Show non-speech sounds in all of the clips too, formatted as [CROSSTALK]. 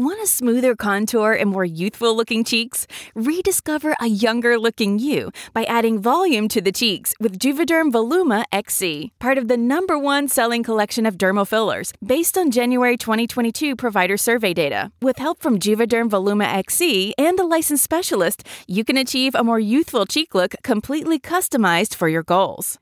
Want a smoother contour and more youthful looking cheeks? Rediscover a younger looking you by adding volume to the cheeks with Juvederm Voluma XC, part of the number one selling collection of dermal fillers based on January 2022 provider survey data. With help from Juvederm Voluma XC and a licensed specialist, you can achieve a more youthful cheek look completely customized for your goals.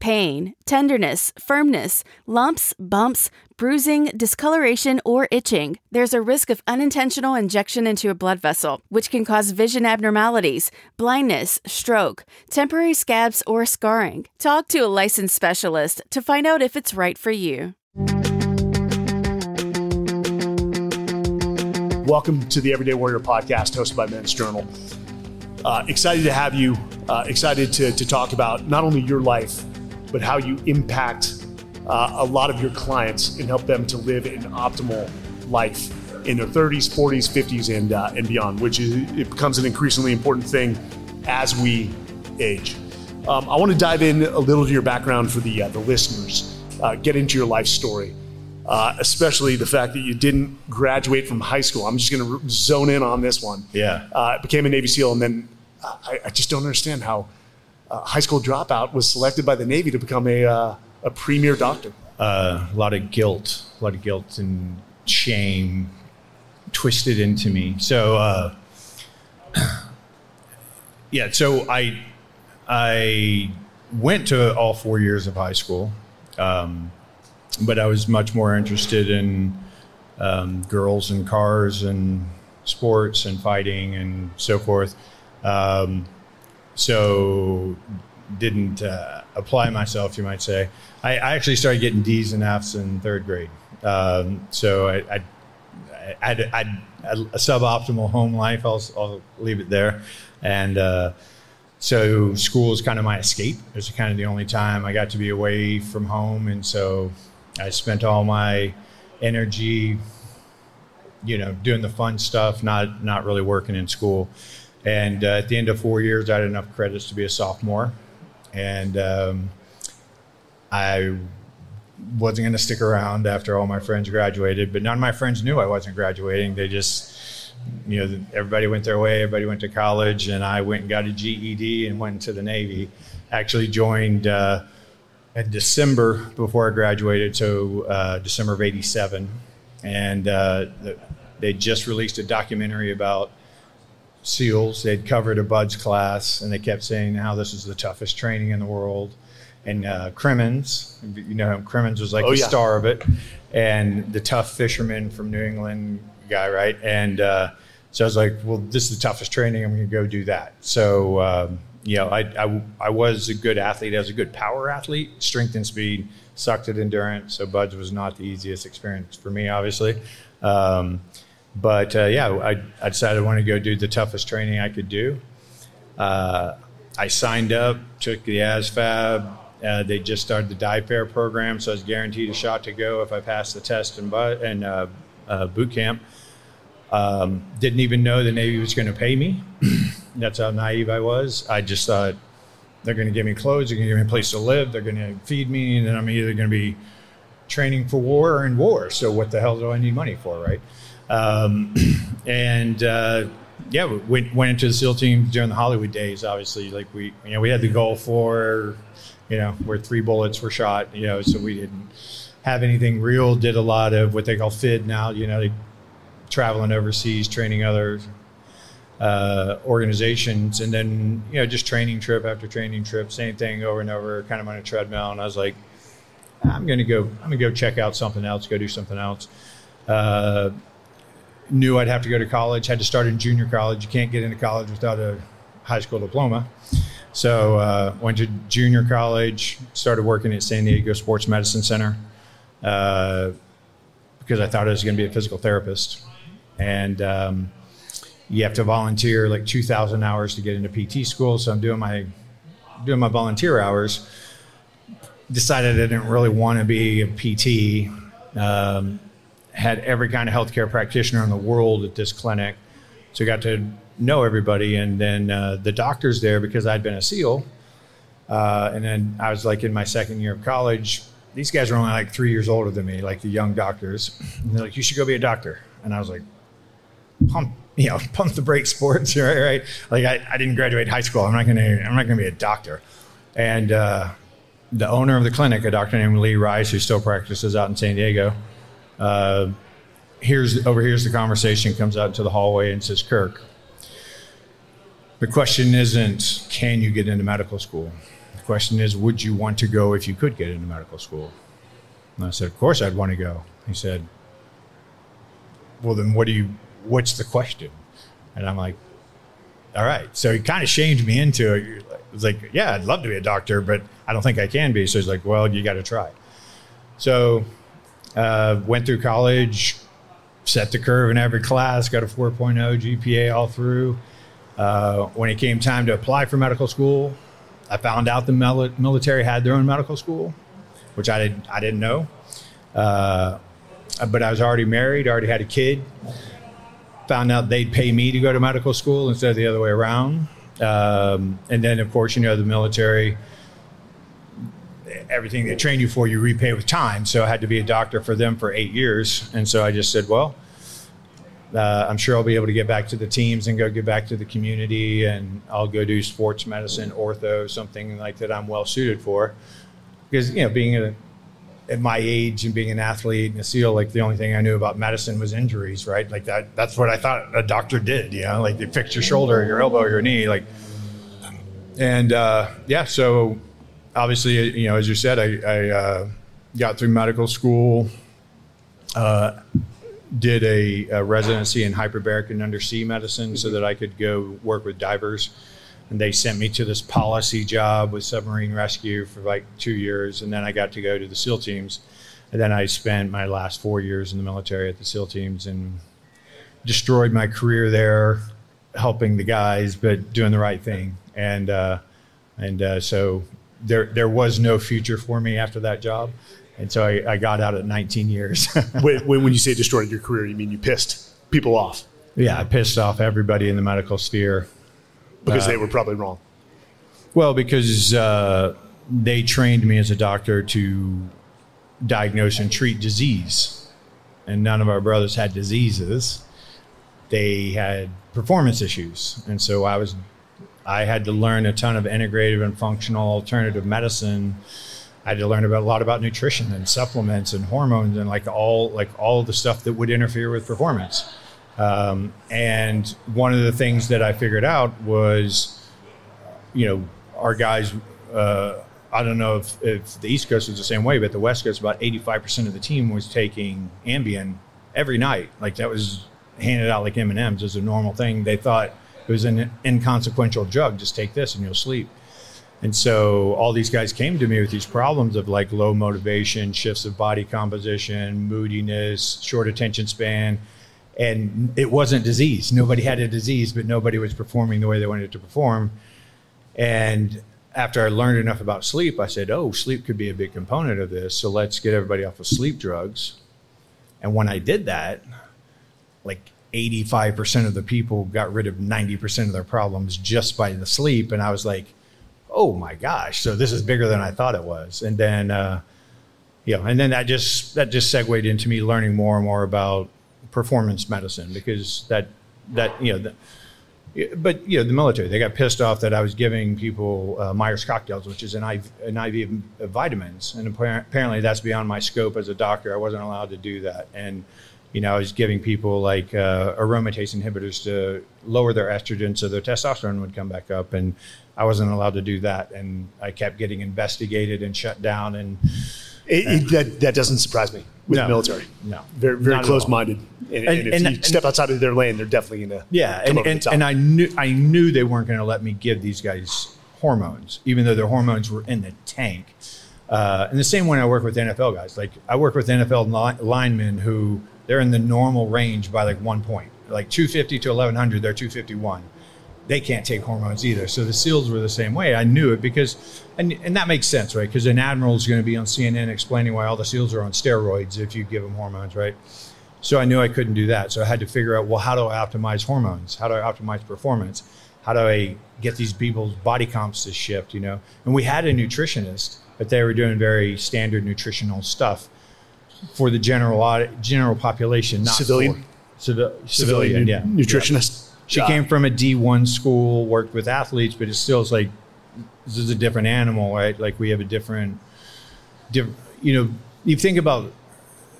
pain, tenderness, firmness, lumps, bumps, bruising, discoloration, or itching. There's a risk of unintentional injection into a blood vessel, which can cause vision abnormalities, blindness, stroke, temporary scabs, or scarring. Talk to a licensed specialist to find out if it's right for you. Welcome to the Everyday Warrior podcast hosted by Men's Journal. Uh, excited to have you, uh, excited to, to talk about not only your life, but how you impact uh, a lot of your clients and help them to live an optimal life in their 30s, 40s, 50s, and uh, and beyond, which is it becomes an increasingly important thing as we age. Um, I want to dive in a little to your background for the uh, the listeners, uh, get into your life story. Uh, especially the fact that you didn't graduate from high school. I'm just going to zone in on this one. Yeah. Uh, became a Navy SEAL, and then I, I just don't understand how a high school dropout was selected by the Navy to become a, uh, a premier doctor. Uh, a lot of guilt, a lot of guilt and shame twisted into me. So, uh, [CLEARS THROAT] yeah, so I, I went to all four years of high school. Um, but I was much more interested in um, girls and cars and sports and fighting and so forth. Um, so didn't uh, apply myself, you might say. I, I, actually started getting D's and F's in third grade. Um, so I, I, I, had, I, had, a suboptimal home life. I'll, I'll leave it there. And uh, so school is kind of my escape. It's kind of the only time I got to be away from home. And so I spent all my energy, you know, doing the fun stuff, not not really working in school. And uh, at the end of four years, I had enough credits to be a sophomore, and um, I wasn't going to stick around after all my friends graduated. But none of my friends knew I wasn't graduating. They just, you know, everybody went their way. Everybody went to college, and I went and got a GED and went into the Navy. Actually joined. Uh, in December before I graduated, so uh, December of '87, and uh, they just released a documentary about SEALs. They'd covered a BUD/S class, and they kept saying how this is the toughest training in the world. And uh, Crimmins, you know, Crimmins was like oh, the yeah. star of it, and the tough fisherman from New England guy, right? And uh, so I was like, well, this is the toughest training. I'm going to go do that. So. Um, you know, I, I, I, was a good athlete. I was a good power athlete, strength and speed, sucked at endurance. So BUD/S was not the easiest experience for me, obviously. Um, but uh, yeah, I, I, decided I wanted to go do the toughest training I could do. Uh, I signed up, took the ASVAB. Uh, they just started the DIPAIR program, so I was guaranteed a shot to go if I passed the test and, and uh, uh, boot camp. Um, didn't even know the Navy was going to pay me. [CLEARS THROAT] That's how naive I was. I just thought they're going to give me clothes, they're going to give me a place to live, they're going to feed me, and then I'm either going to be training for war or in war. So what the hell do I need money for, right? Um, [CLEARS THROAT] and uh, yeah, we went into the SEAL team during the Hollywood days. Obviously, like we, you know, we had the Gulf War, you know, where three bullets were shot. You know, so we didn't have anything real. Did a lot of what they call FID now. You know, traveling overseas, training other uh, organizations, and then you know just training trip after training trip, same thing over and over, kind of on a treadmill. And I was like, I'm to go. I'm to go check out something else. Go do something else. Uh, knew I'd have to go to college. Had to start in junior college. You can't get into college without a high school diploma. So uh, went to junior college. Started working at San Diego Sports Medicine Center uh, because I thought I was going to be a physical therapist and um, you have to volunteer like 2,000 hours to get into PT school. So I'm doing my doing my volunteer hours. decided I didn't really want to be a PT. Um, had every kind of healthcare practitioner in the world at this clinic, so I got to know everybody. And then uh, the doctors there, because I'd been a SEAL, uh, and then I was like in my second year of college. These guys were only like three years older than me, like the young doctors. And they're like, "You should go be a doctor." And I was like, "Pump, [LAUGHS] you know, pump the brakes sports, [LAUGHS] right? Right? Like I, I didn't graduate high school. I'm not gonna, I'm not gonna be a doctor." And uh, the owner of the clinic, a doctor named Lee Rice, who still practices out in San Diego, uh, here's overhears the conversation, comes out into the hallway, and says, "Kirk, the question isn't can you get into medical school. The question is, would you want to go if you could get into medical school?" And I said, "Of course, I'd want to go." He said, "Well, then, what do you? What's the question?" And I'm like, "All right." So he kind of shamed me into it. It was like, "Yeah, I'd love to be a doctor, but I don't think I can be." So he's like, "Well, you got to try." So uh, went through college, set the curve in every class, got a 4.0 GPA all through. Uh, when it came time to apply for medical school, I found out the mil- military had their own medical school, which I didn't I didn't know. Uh, but I was already married, already had a kid. Found out they'd pay me to go to medical school instead of the other way around. Um, and then, of course, you know the military everything they train you for, you repay with time. So I had to be a doctor for them for eight years. And so I just said, well, uh, I'm sure I'll be able to get back to the teams and go get back to the community, and I'll go do sports medicine, ortho, something like that I'm well suited for. Because, you know, being a, at my age and being an athlete and a SEAL, like the only thing I knew about medicine was injuries, right? Like that, that's what I thought a doctor did, you know, like they fix your shoulder, your elbow, your knee, like, and uh, yeah, so obviously, you know, as you said, I, I uh, got through medical school, uh, did a, a, residency in hyperbaric and undersea medicine so that I could go work with divers. And they sent me to this policy job with submarine rescue for like two years. And then I got to go to the SEAL teams. And then I spent my last four years in the military at the SEAL teams and destroyed my career there, helping the guys, but doing the right thing. And, uh, and uh, so there there was no future for me after that job, and so I, I got out at 19 years. [LAUGHS] when, when you say destroyed your career, you mean you pissed people off? Yeah, I pissed off everybody in the medical sphere because uh, they were probably wrong. Well, because uh, they trained me as a doctor to diagnose and treat disease, and none of our brothers had diseases. They had performance issues, and so I was I had to learn a ton of integrative and functional alternative medicine. I had to learn about a lot about nutrition and supplements and hormones and like all like all the stuff that would interfere with performance. Um, and one of the things that I figured out was, you know, our guys. Uh, I don't know if, if the East Coast was the same way, but the West Coast, about 85% of the team was taking Ambien every night. Like that was handed out like M&Ms as a normal thing. They thought it was an inconsequential drug. Just take this and you'll sleep. And so all these guys came to me with these problems of like low motivation, shifts of body composition, moodiness, short attention span. And it wasn't disease. Nobody had a disease, but nobody was performing the way they wanted to perform. And after I learned enough about sleep, I said, oh, sleep could be a big component of this. So let's get everybody off of sleep drugs. And when I did that, like 85% of the people got rid of 90% of their problems just by the sleep. And I was like, oh my gosh, so this is bigger than I thought it was. And then, uh, know, and then that just, that just segued into me learning more and more about performance medicine because that, that, you know, the, but you know the military they got pissed off that I was giving people uh, Myers cocktails, which is an IV, an IV of vitamins, and apparently that's beyond my scope as a doctor. I wasn't allowed to do that, and you know, I was giving people like uh, aromatase inhibitors to lower their estrogen so their testosterone would come back up. And I wasn't allowed to do that. And I kept getting investigated and shut down. And it, it, that, that doesn't surprise me with no, the military. No. Very, very close minded. And, and, and, if and, you step outside of their lane, they're definitely going to. Yeah. and, and I, knew, I knew they weren't going to let me give these guys hormones, even though their hormones were in the tank. Uh, and the same when I work with NFL guys. Like I work with NFL li- linemen who they're in the normal range by like one point. Like 250 to 1100, they're 251. they can't take hormones either. So the SEALs were the same way. I knew it because, and, and that makes sense, right? Because an admiral is going to be on CNN explaining why all the SEALs are on steroids if you give them hormones, right? So I knew I couldn't do that. So I had to figure out, well, how do I optimize hormones? How do I optimize performance? How do I get these people's body comps to shift, you know? And we had a nutritionist, but they were doing very standard nutritional stuff for the general general population, not civilian. For, civi- civilian, yeah, nutritionist. Yeah. She came from a D1 school, worked with athletes, but it still is like this is a different animal, right? Like we have a different, different. You know, you think about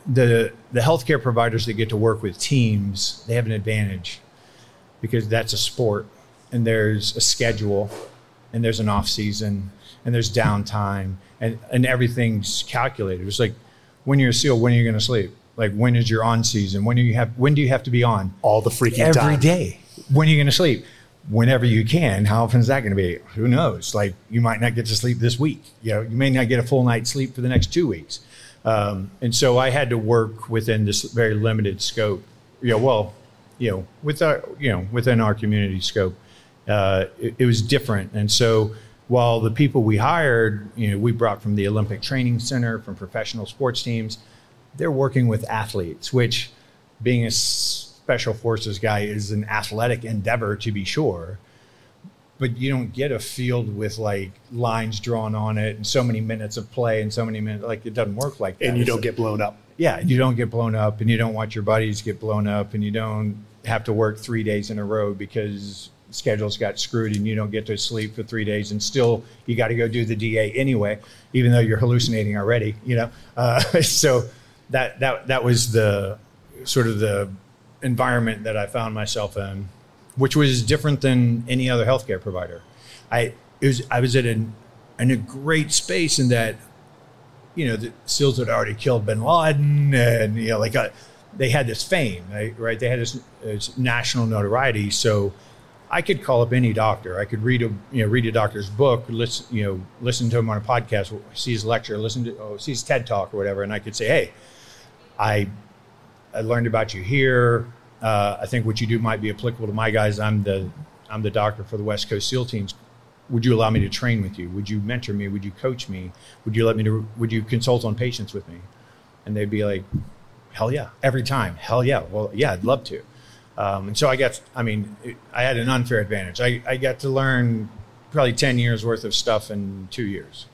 the the healthcare providers that get to work with teams. They have an advantage because that's a sport, and there's a schedule, and there's an off season, and there's downtime, and and everything's calculated. It's like when you're a SEAL, when are you going to sleep? Like when is your on season? When do you have? When do you have to be on? All the freaking every time. day. When are you going to sleep? Whenever you can. How often is that going to be? Who knows? Like you might not get to sleep this week. You know, you may not get a full night's sleep for the next two weeks. Um, and so I had to work within this very limited scope. You know, well, you know, with our, you know, within our community scope, uh, it, it was different. And so while the people we hired, you know, we brought from the Olympic Training Center, from professional sports teams, they're working with athletes, which being a special forces guy is an athletic endeavor to be sure. But you don't get a field with like lines drawn on it and so many minutes of play and so many minutes. Like it doesn't work like that. And you don't get blown up. yeah, you don't get blown up and you don't watch your buddies get blown up and you don't have to work three days in a row because schedules got screwed and you don't get to sleep for three days and still you got to go do the DA anyway, even though you're hallucinating already, you know? Uh, [LAUGHS] so that, that, that was the sort of the environment that I found myself in, which was different than any other healthcare provider. I, was, I was at an, in a great space in that you know, the SEALs had already killed Bin Laden, and you know, like uh, they had this fame, right? right? They had this, this national notoriety. So I could call up any doctor. I could read a you know read a doctor's book, listen you know listen to him on a podcast, see his lecture, listen to oh, see his TED talk or whatever, and I could say, hey, I I learned about you here. Uh, I think what you do might be applicable to my guys. I'm the I'm the doctor for the West Coast SEAL teams. Would you allow me to train with you? Would you mentor me? Would you coach me? Would you let me to? Would you consult on patients with me? And they'd be like, hell yeah, every time, hell yeah. Well, yeah, I'd love to. Um, and so I got, I mean, it, I had an unfair advantage. I, I got to learn probably 10 years worth of stuff in two years.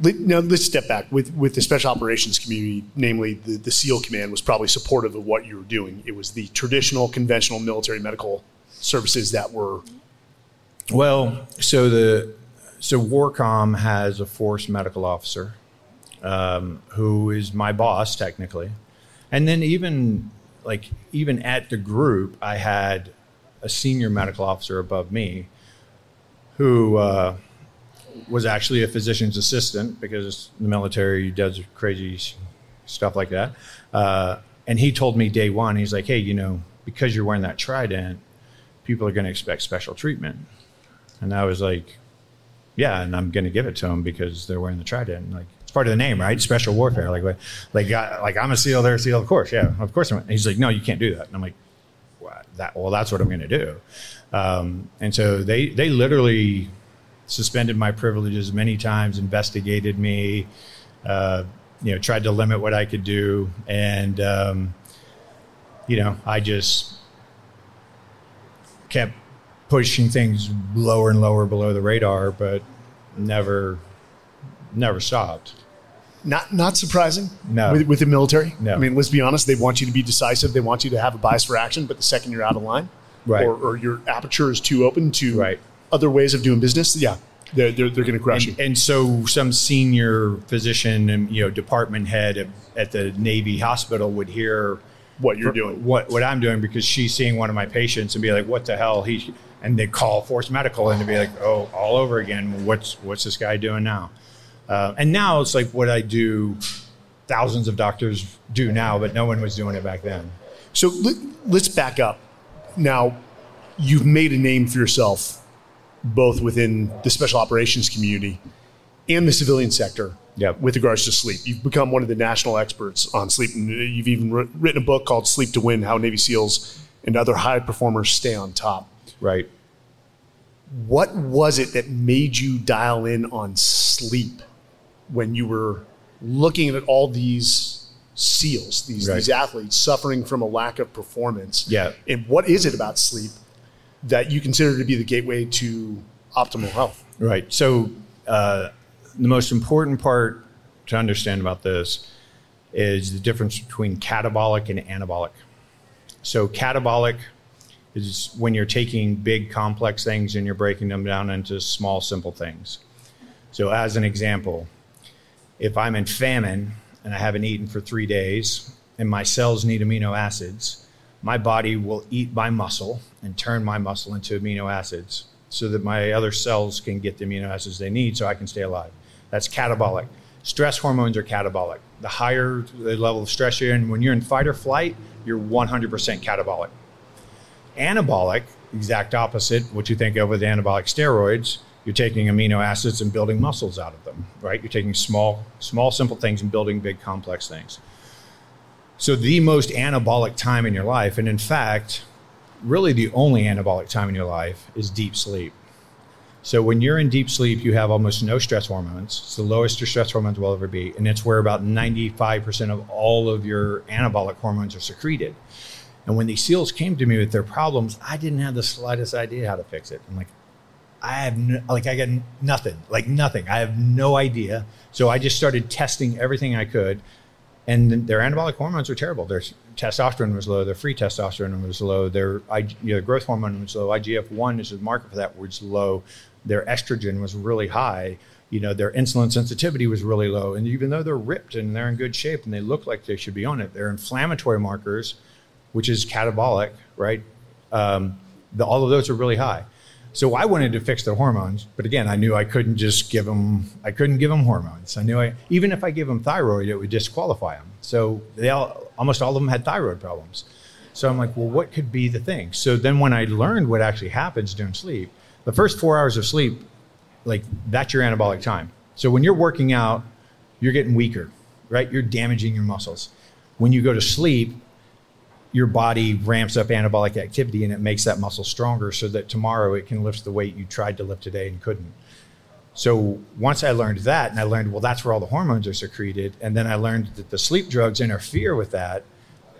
Now let's step back with with the special operations community, namely the, the SEAL Command, was probably supportive of what you were doing. It was the traditional, conventional military medical services that were Well, so the so Warcom has a force medical officer um, who is my boss technically, and then even like even at the group, I had a senior medical officer above me who uh, was actually a physician's assistant because the military does crazy stuff like that. Uh, and he told me day one, he's like, "Hey, you know, because you're wearing that trident, people are going to expect special treatment." And I was like, yeah, and I'm going to give it to them because they're wearing the trident. Like part of the name, right? Special warfare. Like, like, I- like I'm a SEAL, they're a SEAL, of course. Yeah, of course. I'm. He's like, no, you can't do that. And I'm like, what? That well, that's what I'm going to do. Um, and so they they literally suspended my privileges many times, investigated me, uh, you know, tried to limit what I could do, and um, you know, I just kept pushing things lower and lower below the radar, but never, never stopped. Not not surprising No. with, with the military. No. I mean, let's be honest. They want you to be decisive. They want you to have a bias for action. But the second you're out of line, Right. or, or your aperture is too open to Right. other ways of doing business, yeah, they're they're, they're going to crush And, you. and so some senior physician and you know department head at, at the Navy hospital would hear What you're doing. what what I'm doing because she's seeing one of my patients and be like, "What the hell?" He and they call Force Medical and to be like, "Oh, all over again. What's what's this guy doing now?" Uh, and now it's like what I do. Thousands of doctors do now, but no one was doing it back then. So let, let's back up. Now, you've made a name for yourself, both within the special operations community and the civilian sector Yep. with regards to sleep. You've become one of the national experts on sleep. And you've even written a book called Sleep to Win How Navy SEALs and Other High Performers Stay on Top. Right. what was it that made you dial in on sleep when you were looking at all these seals, these, Right. these athletes suffering from a lack of performance? Yeah. And what is it about sleep that you consider to be the gateway to optimal health? Right. So uh, the most important part to understand about this is the difference between catabolic and anabolic. So catabolic is when you're taking big complex things and you're breaking them down into small simple things. So as an example, if I'm in famine and I haven't eaten for 3 days and my cells need amino acids, my body will eat my muscle and turn my muscle into amino acids so that my other cells can get the amino acids they need so I can stay alive. That's catabolic. Stress hormones are catabolic. The higher the level of stress you're in, when you're in fight or flight, you're 100% catabolic. Anabolic, exact opposite, what you think of with anabolic steroids, you're taking amino acids and building muscles out of them, right? You're taking small, small, simple things and building big, complex things. So the most anabolic time in your life, and in fact, really the only anabolic time in your life is deep sleep. So when you're in deep sleep, you have almost no stress hormones. It's the lowest your stress hormones will ever be, and it's where about 95% of all of your anabolic hormones are secreted. And when these SEALs came to me with their problems, I didn't have the slightest idea how to fix it. I'm like, I have no, like I got nothing, like nothing. I have no idea. So I just started testing everything I could, and their anabolic hormones were terrible. Their testosterone was low. Their free testosterone was low. Their you know, growth hormone was low. IGF one is the marker for that was low. Their estrogen was really high. You know, their insulin sensitivity was really low. And even though they're ripped and they're in good shape and they look like they should be on it, their inflammatory markers, which is catabolic, right? Um, the, all of those are really high. So I wanted to fix their hormones, but again, I knew I couldn't just give them. I couldn't give them hormones. I knew I even if I gave them thyroid, it would disqualify them. So they all, almost all of them had thyroid problems. So I'm like, well, what could be the thing? So then when I learned what actually happens during sleep, the first four hours of sleep, like that's your anabolic time. So when you're working out, you're getting weaker, right? You're damaging your muscles. When you go to sleep, your body ramps up anabolic activity and it makes that muscle stronger so that tomorrow it can lift the weight you tried to lift today and couldn't. So once I learned that, and I learned, well, that's where all the hormones are secreted, and then I learned that the sleep drugs interfere with that.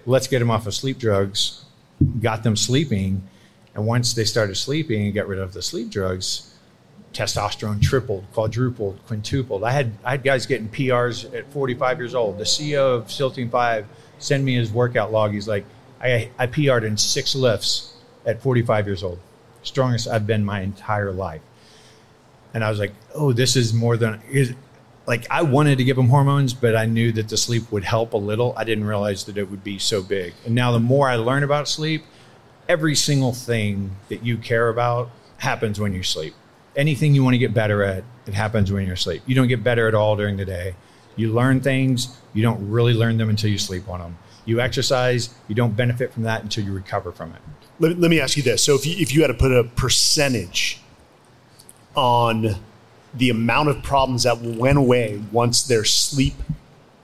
Let's get them off of sleep drugs, got them sleeping, and once they started sleeping and got rid of the sleep drugs, testosterone tripled, quadrupled, quintupled. I had I had guys getting PRs at 45 years old. The CEO of Team Five sent me his workout log. He's like, I I PR'd in six lifts at 45 years old, strongest I've been my entire life. And I was like, oh, this is more than is like I wanted to give him hormones, but I knew that the sleep would help a little. I didn't realize that it would be so big. And now the more I learn about sleep, every single thing that you care about happens when you sleep. Anything you want to get better at, it happens when you're asleep. You don't get better at all during the day. You learn things, you don't really learn them until you sleep on them. You exercise, you don't benefit from that until you recover from it. Let, let me ask you this. So if you, if you had to put a percentage on the amount of problems that went away once their sleep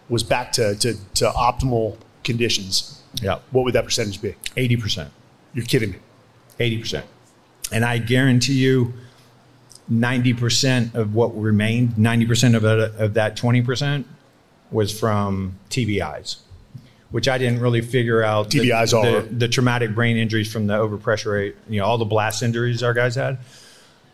was back to, to, to optimal conditions, Yeah. what would that percentage be? 80%. You're kidding me. 80%. And I guarantee you 90% of what remained, 90% of of that 20% was from TBIs, which I didn't really figure out. the- TBIs the, are- the traumatic brain injuries from the overpressure, rate, you know, all the blast injuries our guys had.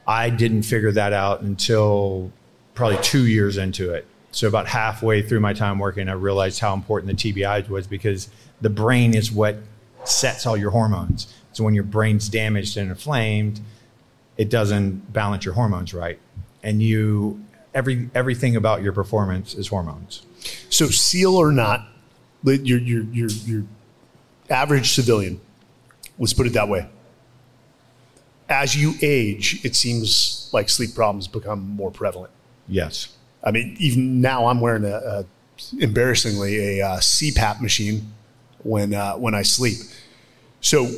I didn't figure that out until probably two years into it. So about halfway through my time working, I realized how important the TBI was because the brain is what sets all your hormones. So when your brain's damaged and inflamed, it doesn't balance your hormones right, and you every everything about your performance is hormones. So SEAL or not, your, your, your, your average civilian, let's put it that way. As you age, it seems like sleep problems become more prevalent. Yes. I mean, even now I'm wearing a, a embarrassingly a uh, CPAP machine when uh, when I sleep. So,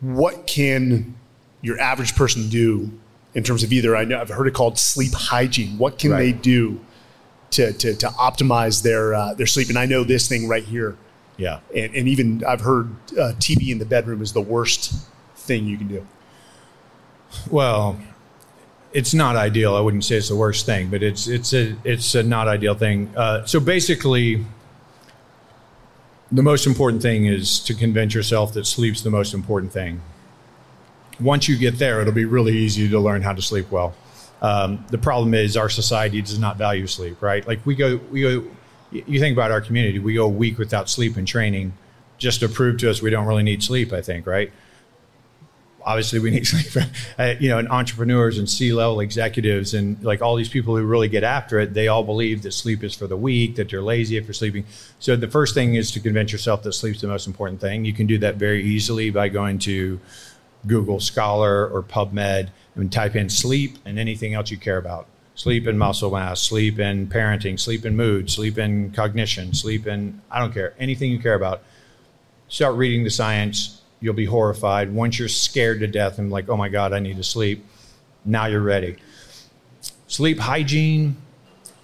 what can your average person do in terms of either? I know I've heard it called sleep hygiene. What can they do to, to, to optimize their uh, their sleep? And I know this thing right here, Yeah. and, and even I've heard uh, TV in the bedroom is the worst thing you can do. Well, it's not ideal. I wouldn't say it's the worst thing, but it's it's a it's a not ideal thing. Uh, so basically, the most important thing is to convince yourself that sleep's the most important thing. Once you get there, it'll be really easy to learn how to sleep well. Um, the problem is our society does not value sleep, right? Like we go, we go. You think about our community, we go a week without sleep and training, just to prove to us we don't really need sleep. I think, right? obviously we need [LAUGHS] sleep. Uh, you know, and entrepreneurs and C-level executives and like all these people who really get after it, they all believe that sleep is for the weak, that you're lazy if you're sleeping. So the first thing is to convince yourself that sleep's the most important thing. You can do that very easily by going to Google Scholar or PubMed and type in sleep and anything else you care about. Sleep and muscle mass, sleep and parenting, sleep and mood, sleep and cognition, sleep and I don't care, anything you care about. Start reading the science, you'll be horrified. Once you're scared to death and like, oh my God, I need to sleep, now you're ready. Sleep hygiene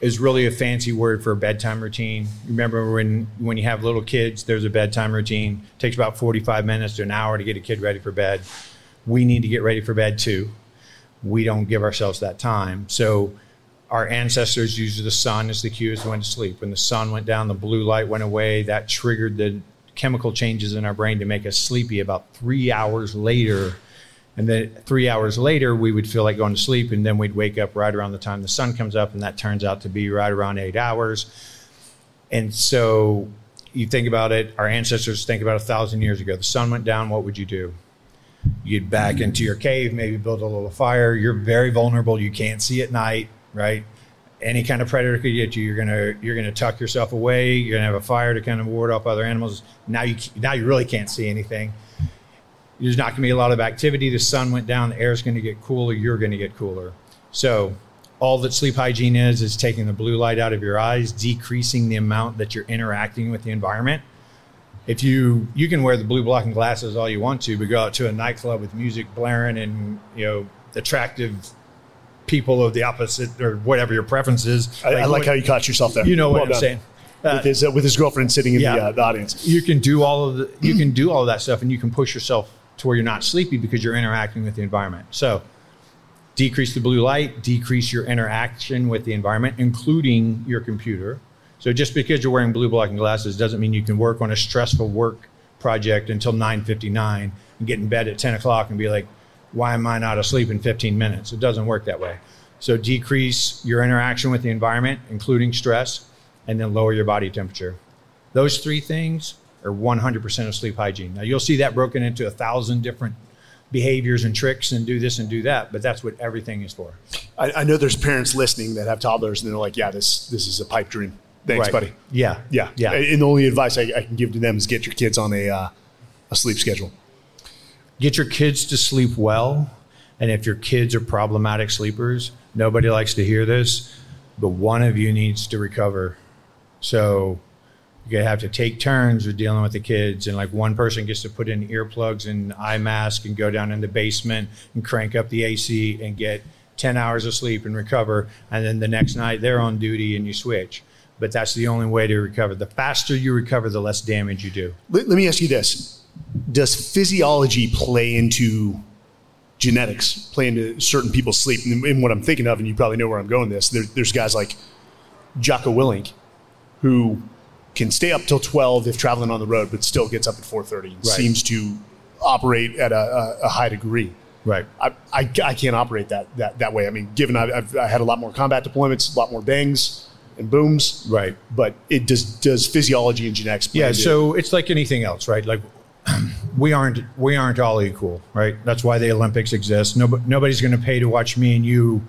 is really a fancy word for a bedtime routine. Remember when when you have little kids, there's a bedtime routine. It takes about 45 minutes to an hour to get a kid ready for bed. We need to get ready for bed too. We don't give ourselves that time. So our ancestors used the sun as the cue as when to sleep. When the sun went down, the blue light went away. That triggered the chemical changes in our brain to make us sleepy about three hours later. And then three hours later, we would feel like going to sleep, and then we'd wake up right around the time the sun comes up, and that turns out to be right around eight hours. And so you think about it, our ancestors think about a thousand years ago. The sun went down, what would you do? You'd back into your cave, maybe build a little fire. You're very vulnerable. You can't see at night, right? any kind of predator could get you. You're gonna you're gonna tuck yourself away. You're gonna have a fire to kind of ward off other animals. Now you now you really can't see anything. There's not gonna be a lot of activity. The sun went down. The air's gonna get cooler. You're gonna get cooler. So all that sleep hygiene is is taking the blue light out of your eyes, decreasing the amount that you're interacting with the environment. If you you can wear the blue blocking glasses all you want to, but go out to a nightclub with music blaring and you know attractive people of the opposite or whatever your preference is. I like, I like how you caught yourself there. You know what well I'm saying. Uh, with his uh, with his girlfriend sitting in yeah, the, uh, the, audience, you can do all of the you can do all of that stuff, and you can push yourself to where you're not sleepy because you're interacting with the environment. So, decrease the blue light, decrease your interaction with the environment, including your computer. So, just because you're wearing blue blocking glasses doesn't mean you can work on a stressful work project until 9:59 and get in bed at 10 o'clock and be like, why am I not asleep in 15 minutes? It doesn't work that way. So decrease your interaction with the environment, including stress, and then lower your body temperature. Those three things are 100% of sleep hygiene. Now you'll see that broken into a thousand different behaviors and tricks and do this and do that, but that's what everything is for. I, I know there's parents listening that have toddlers and they're like, yeah, this, this is a pipe dream. Thanks, right. buddy. Yeah. Yeah. Yeah. And the only advice I, I, can give to them is get your kids on a, uh, a sleep schedule get your kids to sleep well. And if your kids are problematic sleepers, nobody likes to hear this, but one of you needs to recover. So you're going to have to take turns with dealing with the kids, and like one person gets to put in earplugs and eye mask and go down in the basement and crank up the AC and get 10 hours of sleep and recover. And then the next night they're on duty and you switch. But that's the only way to recover. The faster you recover, the less damage you do. Let, let me ask you this does physiology play into genetics, play into certain people's sleep? And, and, what I'm thinking of, and you probably know where I'm going this, there, there's guys like Jocko Willink who can stay up till 12 if traveling on the road, but still gets up at 4.30 and right. seems to operate at a, a, high degree. Right. I, I, I, can't operate that, that, that way. I mean, given I've, I've I had a lot more combat deployments, a lot more bangs, and booms. Right. But it does does physiology and genetics. Yeah. So it's like anything else, right? Like [CLEARS THROAT] we aren't we aren't all equal, right? That's why the Olympics exist. Nobody, nobody's going to pay to watch me and you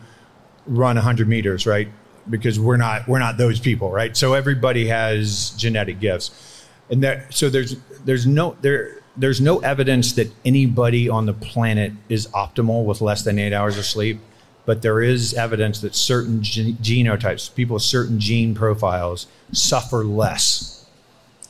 run 100 meters, right? Because we're not we're not those people, right? So everybody has genetic gifts, and that so there's there's no there there's no evidence that anybody on the planet is optimal with less than eight hours of sleep. But there is evidence that certain gen- genotypes, people with certain gene profiles, suffer less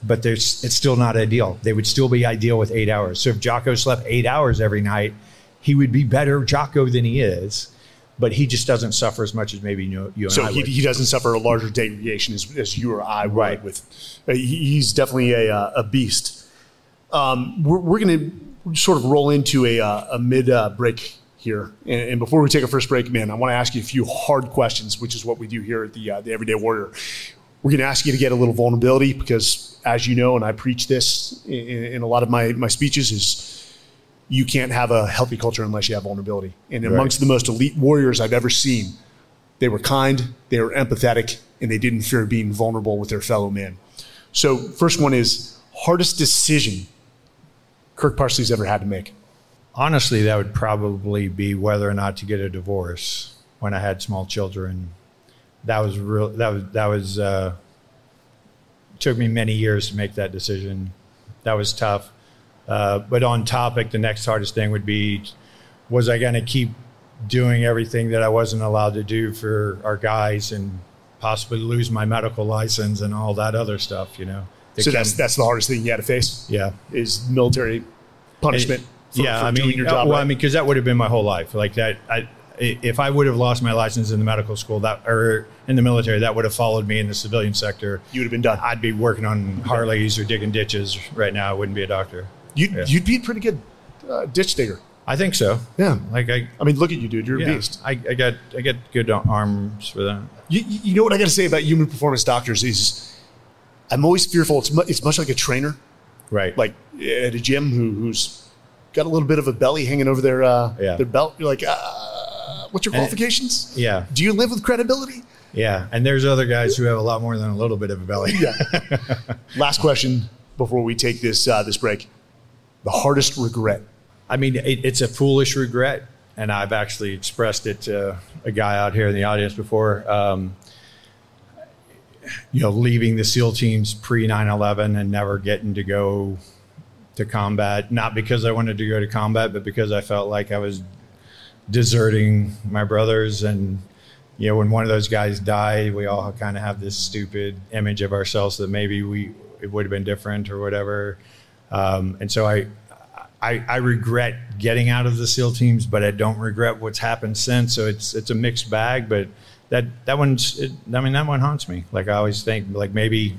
but there's it's still not ideal. They would still be ideal with eight hours. So if Jocko slept eight hours every night, he would be better Jocko than he is. But he just doesn't suffer as much as maybe you, you and so I he, he, doesn't suffer a larger degradation as, as you or I would. Right. With uh, he's definitely a, uh, a beast. Um, we're, we're going to sort of roll into a, uh, a mid uh, break here. And, and, before we take our first break, man, I want to ask you a few hard questions, which is what we do here at the uh, the Everyday Warrior. We're going to ask you to get a little vulnerability because, as you know, and I preach this in, in a lot of my my speeches, is you can't have a healthy culture unless you have vulnerability. And amongst the most elite warriors I've ever seen, they were kind, they were empathetic, and they didn't fear being vulnerable with their fellow man. So, first one is hardest decision Kirk Parsley's ever had to make. Honestly, that would probably be whether or not to get a divorce when I had small children. That was real. That was that was. Uh, took me many years to make that decision. That was tough. Uh, but on topic, the next hardest thing would be: was I going to keep doing everything that I wasn't allowed to do for our guys and possibly lose my medical license and all that other stuff, you know. So can, that's that's the hardest thing you had to face. Yeah, is military punishment. It, for, yeah, for I mean, your job, well, right? I mean, because that would have been my whole life. Like that, I, if I would have lost my license in the medical school that or in the military, that would have followed me in the civilian sector. You would have been done. I'd be working on Harleys or digging ditches right now. I wouldn't be a doctor. You'd, yeah. you'd be a pretty good uh, ditch digger. I think so. Yeah. Like I, I mean, look at you, dude. You're yeah, a beast. I, I got, I get good arms for that. You, you know what I got to say about human performance doctors is, I'm always fearful. It's mu- it's much like a trainer, right? Like at a gym who, who's got a little bit of a belly hanging over their uh, yeah. their belt. You're like, uh, what's your qualifications? Yeah. Do you live with credibility? Yeah. And there's other guys who have a lot more than a little bit of a belly. yeah. [LAUGHS] Last question before we take this uh, this break. The hardest regret I mean, it, it's a foolish regret, and I've actually expressed it to a guy out here in the audience before. Um, you know, leaving the SEAL teams pre 9 11 and never getting to go to combat, not because I wanted to go to combat, but because I felt like I was deserting my brothers. And, you know, when one of those guys died, we all kind of have this stupid image of ourselves that maybe we, it would have been different or whatever. Um, and so I, I, I regret getting out of the SEAL teams, but I don't regret what's happened since. So it's it's a mixed bag, but that that one's it, I mean that one haunts me. Like I always think like maybe,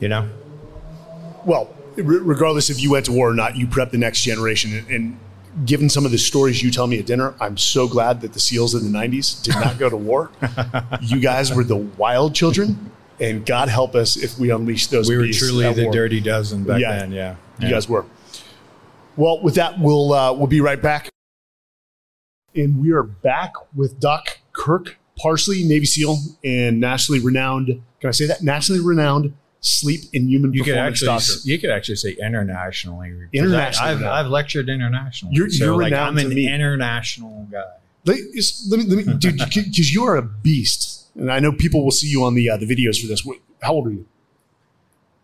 you know. Well, regardless if you went to war or not, you prep the next generation. And, and given some of the stories you tell me at dinner, I'm so glad that the SEALs in the '90s did not go to war. [LAUGHS] you guys were the wild children, and God help us if we unleash those. We were truly the war. dirty dozen back yeah, then. Yeah, you yeah. guys were. Well, with that, we'll uh, we'll be right back. And we are back with Doc Kirk Parsley, Navy SEAL, and nationally renowned. Can I say that? Nationally renowned sleep in human you performance could actually, doctor. You could actually say internationally. Internationally, I've, I've, lectured internationally. You're, so you're like, I'm an international guy. Let, let me, let me, dude, [LAUGHS] because you are a beast, and I know people will see you on the uh, the videos for this. How old are you?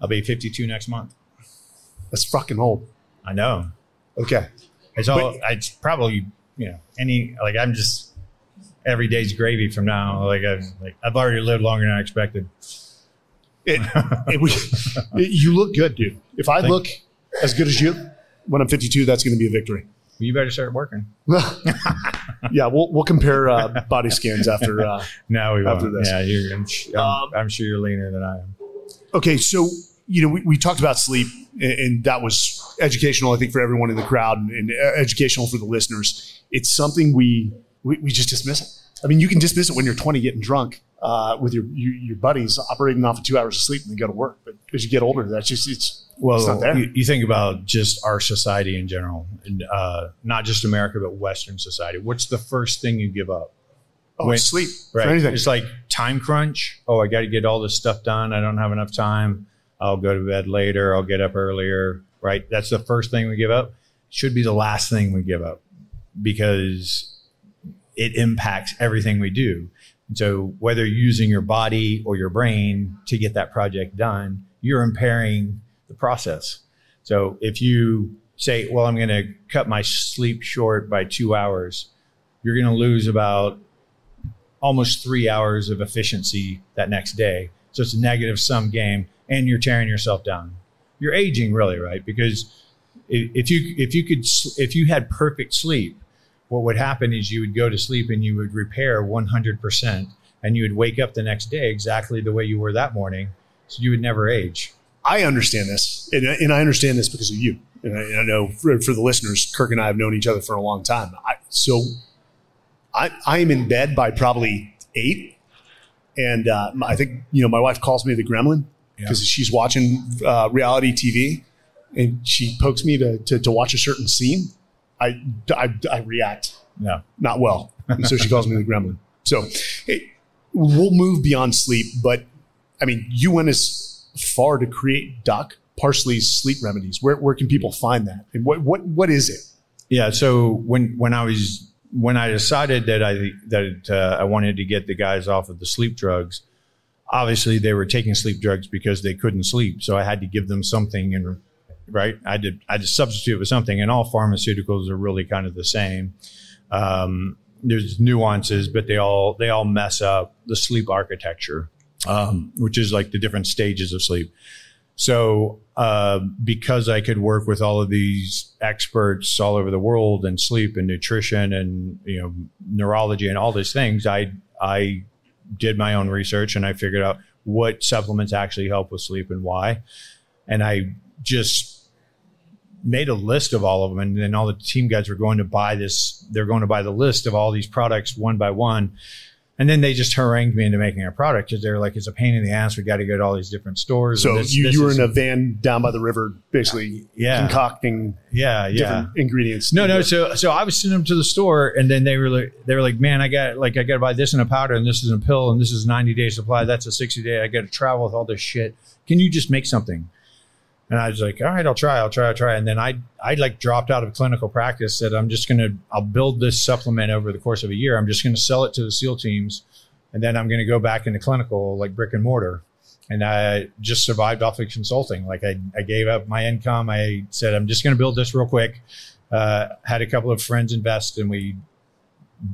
I'll be 52 next month. That's fucking old. I know. Okay. It's all. But, it's probably you know any like I'm just every day's gravy from now. Like I've like I've already lived longer than I expected. It, it, it, you look good, dude. If I Thank look as good as you when I'm 52, that's going to be a victory. Well, you better start working. [LAUGHS] yeah, we'll we'll compare uh, body scans after. Uh, no, we after won't. this. Yeah, you're, I'm, um, I'm, sure you're leaner than I am. Okay, so you know we, we talked about sleep, and, and that was educational, I think, for everyone in the crowd and, and educational for the listeners. It's something we, we, we just dismiss it. I mean, you can dismiss it when you're 20 getting drunk uh, with your, your, your buddies operating off of two hours of sleep and then go to work. But as you get older, that's just it's well, it's not there. You, you think about just our society in general, and uh, not just America, but Western society. What's the first thing you give up? Oh, when, sleep. Right. It's like time crunch. Oh, I got to get all this stuff done. I don't have enough time. I'll go to bed later. I'll get up earlier right? That's the first thing we give up. Should be the last thing we give up because it impacts everything we do. So whether you're using your body or your brain to get that project done, you're impairing the process. So if you say, well, I'm going to cut my sleep short by two hours, you're going to lose about almost three hours of efficiency that next day. So it's a negative sum game and you're tearing yourself down you're aging really, right? Because if you if you could if you had perfect sleep, what would happen is you would go to sleep and you would repair 100%, and you would wake up the next day exactly the way you were that morning, so you would never age. I understand this, and, and I understand this because of you. And I, and I know for, for, the listeners, Kirk and I have known each other for a long time. I, so I, I am in bed by probably eight. And uh, I think, you know, my wife calls me the gremlin because yeah. she's watching uh, reality TV and she pokes me to, to, to watch a certain scene. I, I, I react no. not well. And so she calls me the gremlin. So it, we'll move beyond sleep, but I mean, you went as far to create Doc Parsley's sleep remedies. Where, where can people find that? And what, what, what is it? Yeah. So when, when I was when I decided that I that uh, I wanted to get the guys off of the sleep drugs, obviously they were taking sleep drugs because they couldn't sleep. So I had to give them something, and right, I did I to substitute with something. And all pharmaceuticals are really kind of the same. Um, there's nuances, but they all they all mess up the sleep architecture, um, which is like the different stages of sleep. So uh, because I could work with all of these experts all over the world in sleep and nutrition and you know neurology and all these things, I I did my own research and I figured out what supplements actually help with sleep and why, and I just made a list of all of them and then all the team guys were going to buy this they're going to buy the list of all these products one by one and then they just harangued me into making a product because they're like, it's a pain in the ass. We got to go to all these different stores. So this, you, this you were in a van down by the river, basically yeah. concocting yeah, yeah. ingredients. No, no. So, so I was sending them to the store and then they were like, they were like, man, I got like, I got to buy this in a powder and this is a pill and this is a 90 day supply. That's a 60 day. I got to travel with all this shit. Can you just make something? And I was like, all right, I'll try, I'll try, I'll try. And then I, I like dropped out of clinical practice. Said I'm just gonna, I'll build this supplement over the course of a year. I'm just gonna sell it to the SEAL teams and then I'm to go back into clinical like brick and mortar. And I just survived off of consulting. Like I, I gave up my income. I said, I'm just to build this real quick. Uh, had a couple of friends invest and we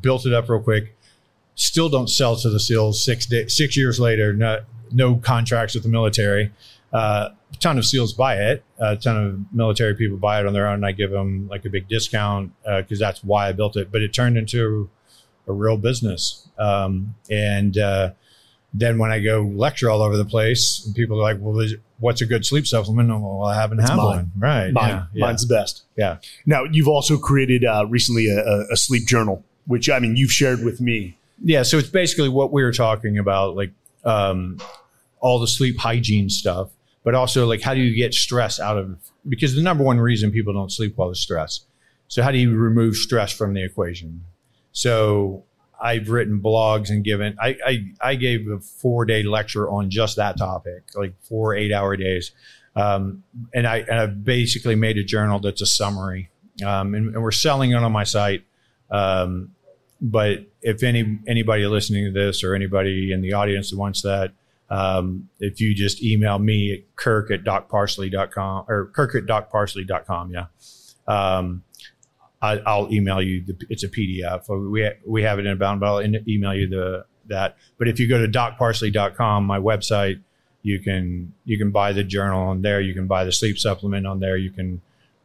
built it up real quick. Still don't sell to the SEALs six day, six years later. No, no contracts with the military. Uh, a ton of SEALs buy it. A ton of military people buy it on their own. And I give them like a big discount because uh, that's why I built it. But it turned into a real business. Um, and uh, then when I go lecture all over the place, people are like, "Well, what's a good sleep supplement?" Well, I haven't had one. Right? Mine. Yeah, Mine's the best. Yeah. Now you've also created uh, recently a, a, sleep journal, which I mean you've shared with me. Yeah. So it's basically what we were talking about, like um, all the sleep hygiene stuff, but also like how do you get stress out of because the number one reason people don't sleep well is stress. So how do you remove stress from the equation? So I've written blogs and given, I, I, I gave a four day lecture on just that topic, like four eight hour days. Um, and I, and I've basically made a journal that's a summary. Um, and, and, we're selling it on my site. Um, but if any, anybody listening to this or anybody in the audience that wants that, um, if you just email me at kirk at docparsley.com or kirk at docparsley.com. Yeah. Um, I, will email you. The, it's a PDF. We we have it in a bound, but I'll email you the that. But if you go to docparsley.com, my website, you can you can buy the journal on there. You can buy the sleep supplement on there. You can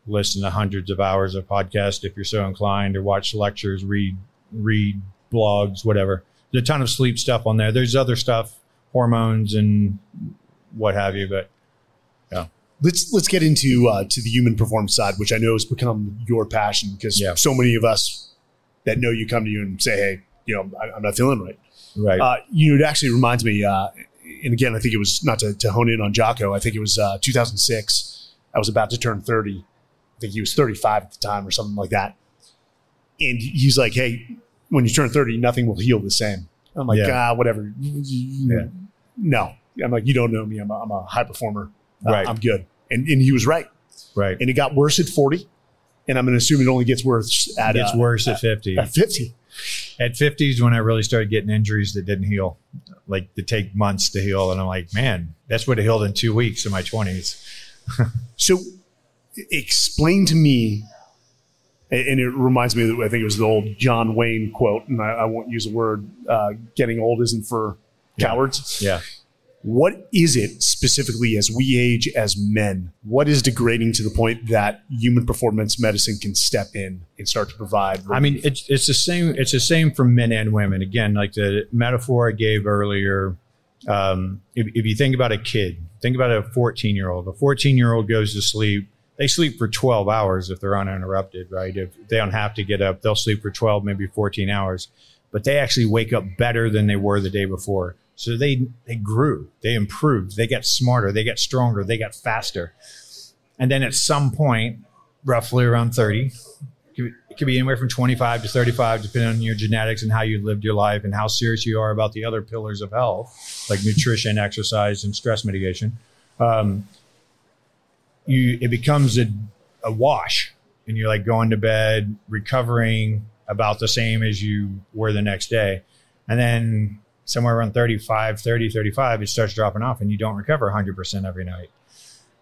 listen to hundreds of hours of podcast if you're so inclined, or watch lectures, read read blogs, whatever. There's a ton of sleep stuff on there. There's other stuff, hormones and what have you, but yeah let's let's get into uh, to the human performance side, which I know has become your passion because yeah. so many of us that know you come to you and say, "Hey, you know, I, am not feeling right." Right. Uh, you know, it actually reminds me, uh, and again, I think it was not to, to hone in on Jocko. I think it was uh, 2006. I was about to turn 30. I think he was 35 at the time or something like that. And he's like, "Hey, when you turn 30, nothing will heal the same." I'm like, yeah. "Ah, whatever." Yeah. No, I'm like, "You don't know me. I'm a, I'm a high performer." Uh, right. I'm good. And, and he was right. Right. And it got worse at 40. And I'm going to assume it only gets worse at it gets uh, worse at, at 50. At 50. At 50 is when I really started getting injuries that didn't heal, like to take months to heal. And I'm like, man, that's what it healed in two weeks in my 20s. [LAUGHS] so explain to me, and it reminds me of, I think it was the old John Wayne quote, and I, I won't use the word, uh, getting old isn't for cowards. Yeah. What is it specifically as we age as men? What is degrading to the point that human performance medicine can step in and start to provide? Relief? I mean, it's it's the same. It's the same for men and women. Again, like the metaphor I gave earlier. Um, if, if you think about a kid, think about a 14 year old. A 14 year old goes to sleep they sleep for 12 hours if they're uninterrupted, right? If they don't have to get up, they'll sleep for 12, maybe 14 hours, but they actually wake up better than they were the day before. So they, they grew, they improved, they got smarter, they got stronger, they got faster. And then at some point, roughly around 30, it could be anywhere from 25 to 35, depending on your genetics and how you lived your life and how serious you are about the other pillars of health, like nutrition, exercise, and stress mitigation. Um, you it becomes a, a wash and you're like going to bed recovering about the same as you were the next day. And then somewhere around 35 30 35 it starts dropping off and you don't recover 100% every night.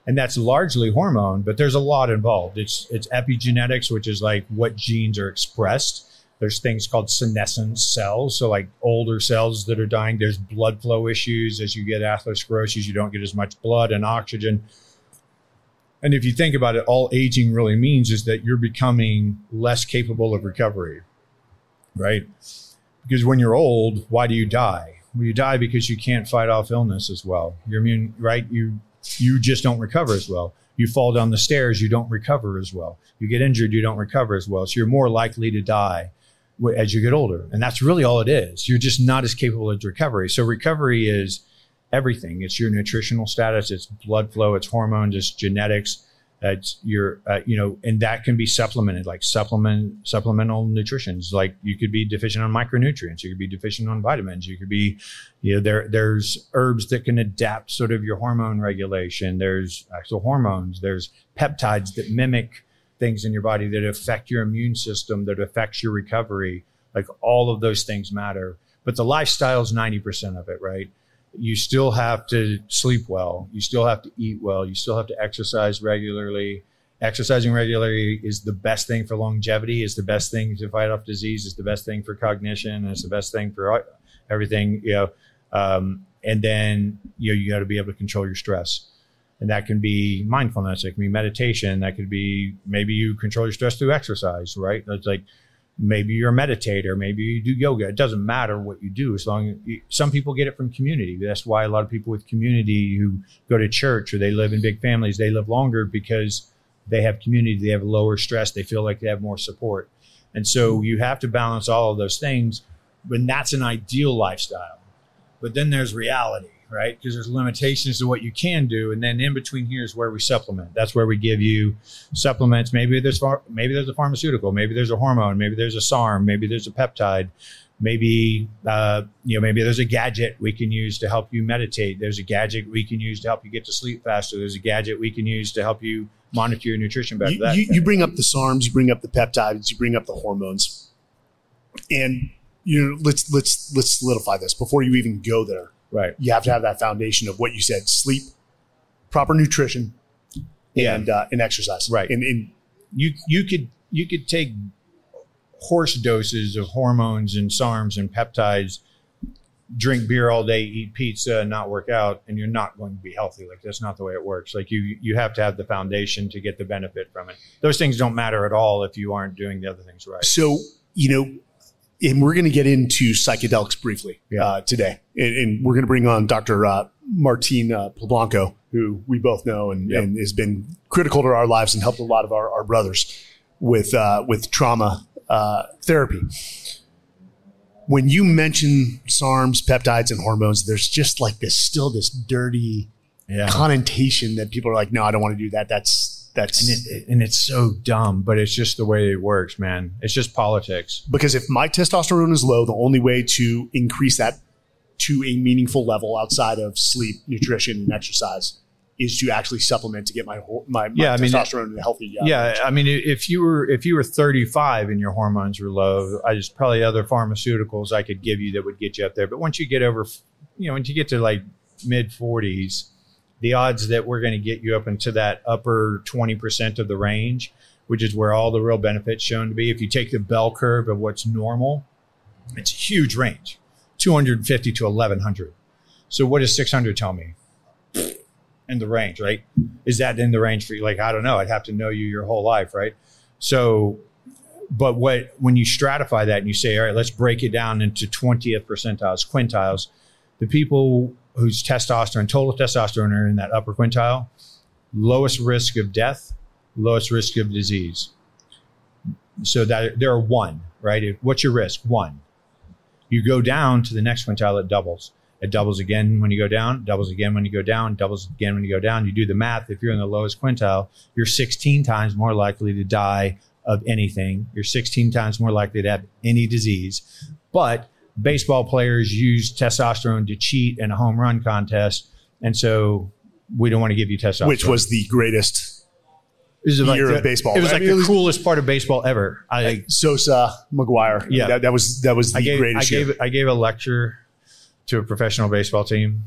And that's largely hormone but there's a lot involved. It's it's epigenetics which is like what genes are expressed. There's things called senescent cells. So like older cells that are dying there's blood flow issues. As you get atherosclerosis you don't get as much blood and oxygen and if you think about it, all aging really means is that you're becoming less capable of recovery, right? Because when you're old, why do you die? Well, you die because you can't fight off illness as well. You're immune, right? You you just don't recover as well. You fall down the stairs, you don't recover as well. You get injured, you don't recover as well. So you're more likely to die as you get older. And that's really all it is. You're just not as capable of recovery. So recovery is everything. It's your nutritional status, it's blood flow, it's hormones, it's genetics. It's your, uh, you know, and that can be supplemented, like supplement, supplemental nutritions. Like you could be deficient on micronutrients, you could be deficient on vitamins, you could be, you know, there, there's herbs that can adapt sort of your hormone regulation. There's actual hormones. There's peptides that mimic things in your body that affect your immune system, that affects your recovery. Like all of those things matter. But the lifestyle is 90% of it, right? You still have to sleep well. You still have to eat well. You still have to exercise regularly. Exercising regularly is the best thing for longevity, is the best thing to fight off disease, is the best thing for cognition, it's the best thing for everything, you know. Um, and then, you know, you got to be able to control your stress. And that can be mindfulness, it can be meditation, that could be maybe you control your stress through exercise, right? It's like, maybe you're a meditator maybe you do yoga it doesn't matter what you do as long as you, some people get it from community. That's why a lot of people with community who go to church or they live in big families they live longer because they have community they have lower stress they feel like they have more support. And so mm-hmm. you have to balance all of those things but that's an ideal lifestyle. But then there's reality right? Because there's limitations to what you can do, and then in between here is where we supplement. That's where we give you supplements. Maybe there's maybe there's a pharmaceutical, maybe there's a hormone, maybe there's a SARM, maybe there's a peptide, maybe uh, you know maybe there's a gadget we can use to help you meditate. There's a gadget we can use to help you get to sleep faster. There's a gadget we can use to help you monitor your nutrition better. You, you, you bring up the SARMs, you bring up the peptides, you bring up the hormones, and you know let's let's let's solidify this before you even go there Right. You have to have that foundation of what you said: sleep, proper nutrition, yeah. and uh, and exercise. Right. And, and you you could you could take horse doses of hormones and SARMs and peptides, drink beer all day, eat pizza, and not work out, and you're not going to be healthy. Like that's not the way it works. Like you you have to have the foundation to get the benefit from it. Those things don't matter at all if you aren't doing the other things right. So you know and we're going to get into psychedelics briefly yeah. uh, today, and, and, we're going to bring on Dr. Uh, Martin uh, Polanco, who we both know and, yep. and, has been critical to our lives and helped a lot of our, our brothers with uh, with trauma uh, therapy. When you mention SARMs, peptides, and hormones, there's just like this still this dirty yeah. connotation that people are like, no, I don't want to do that. That's that's and, it, and, it's so dumb, but it's just the way it works, man. It's just politics. Because if my testosterone is low, the only way to increase that to a meaningful level outside of sleep, nutrition, and exercise is to actually supplement to get my my, my yeah, testosterone I mean, in a healthy. Uh, yeah, I mean, if you were if you were 35 and your hormones were low, I just probably other pharmaceuticals I could give you that would get you up there. But once you get over, you know, once you get to like mid 40s the odds that we're going to get you up into that upper 20% of the range, which is where all the real benefits shown to be. If you take the bell curve of what's normal, it's a huge range 250 to 1100. So, what does 600 tell me? In the range, right? Is that in the range for you? Like, I don't know. I'd have to know you your whole life, right? So, but what when you stratify that and you say, all right, let's break it down into 20th percentiles, quintiles, the people whose testosterone, total testosterone are in that upper quintile, lowest risk of death, lowest risk of disease. So that there are one, right? What's your risk? One. You go down to the next quintile, it doubles. It doubles again when you go down, doubles again when you go down, doubles again when you go down. You do the math. If you're in the lowest quintile, you're 16 times more likely to die of anything. You're 16 times more likely to have any disease. But baseball players use testosterone to cheat in a home run contest. And so we don't want to give you testosterone. Which was the greatest year the, of baseball. It was I like mean, the was- coolest part of baseball ever. I, like Sosa, McGwire. Yeah. that, that was that was the I gave, I greatest year. gave, I gave a lecture to a professional baseball team,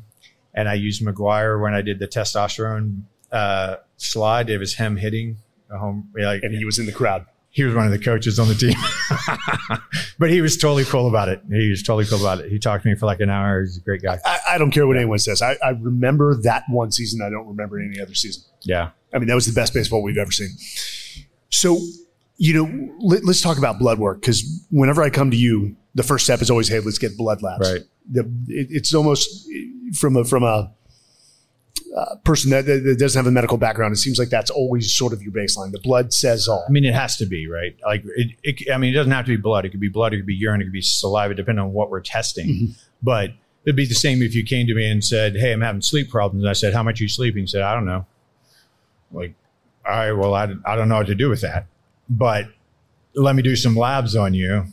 and I used McGwire when I did the testosterone uh, slide. It was him hitting a home. Like, and he was in the crowd. He was one of the coaches on the team, [LAUGHS] but he was totally cool about it. He was totally cool about it. He talked to me for like an hour. He's a great guy. I, I don't care what anyone says. I, I remember that one season. I don't remember any other season. Yeah. I mean, that was the best baseball we've ever seen. So, you know, let, us talk about blood work because whenever I come to you, the first step is always, hey, let's get blood labs. Right. The, it, it's almost from a from a uh, person that, that doesn't have a medical background. It seems like that's always sort of your baseline. The blood says all. I mean, it has to be right. Like, it, it, I mean, it doesn't have to be blood. It could be blood. It could be urine. It could be saliva, depending on what we're testing. But it'd be the same if you came to me and said, "Hey, I'm having sleep problems." And I said, "How much are you sleeping?" You said, "I don't know." Like, all right, well, I, I don't know what to do with that. But let me do some labs on you.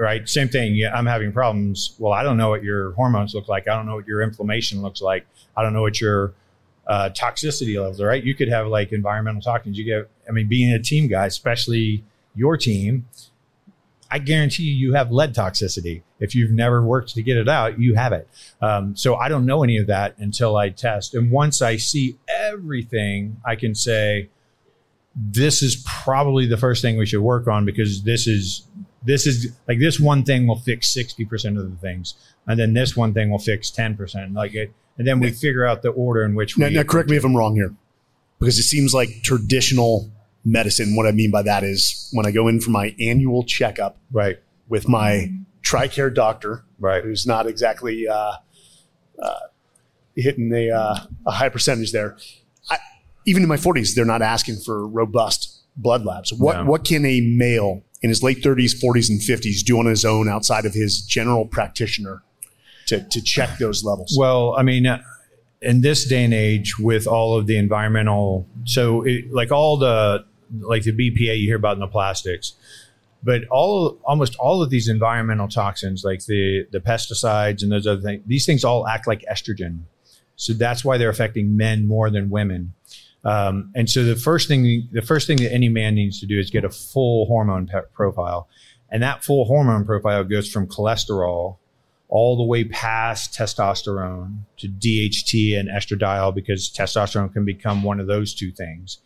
Right. Same thing. Yeah, I'm having problems. Well, I don't know what your hormones look like. I don't know what your inflammation looks like. I don't know what your uh, toxicity levels are. Right. You could have like environmental toxins. You get. I mean, being a team guy, especially your team, I guarantee you, you have lead toxicity. If you've never worked to get it out, you have it. Um, so I don't know any of that until I test. And once I see everything, I can say, this is probably the first thing we should work on because this is this is like this one thing will fix 60% of the things and then this one thing will fix 10% like it and then we figure out the order in which Now, we now, correct me if I'm wrong here, because it seems like traditional medicine. What I mean by that is when I go in for my annual checkup right with my TRICARE doctor, right who's not exactly uh, uh, hitting a, uh, a high percentage there. I, even in my 40s, they're not asking for robust blood labs. What No. what can a male in his late 30s, 40s, and 50s do on his own outside of his general practitioner to, to check those levels? Well, I mean, uh, in this day and age, with all of the environmental, so it, like all the like the BPA you hear about in the plastics, but all almost all of these environmental toxins, like the the pesticides and those other things, these things all act like estrogen. So that's why they're affecting men more than women. Um, and so the first thing the first thing that any man needs to do is get a full hormone pe- profile, and that full hormone profile goes from cholesterol all the way past testosterone to DHT and estradiol because testosterone can become one of those two things.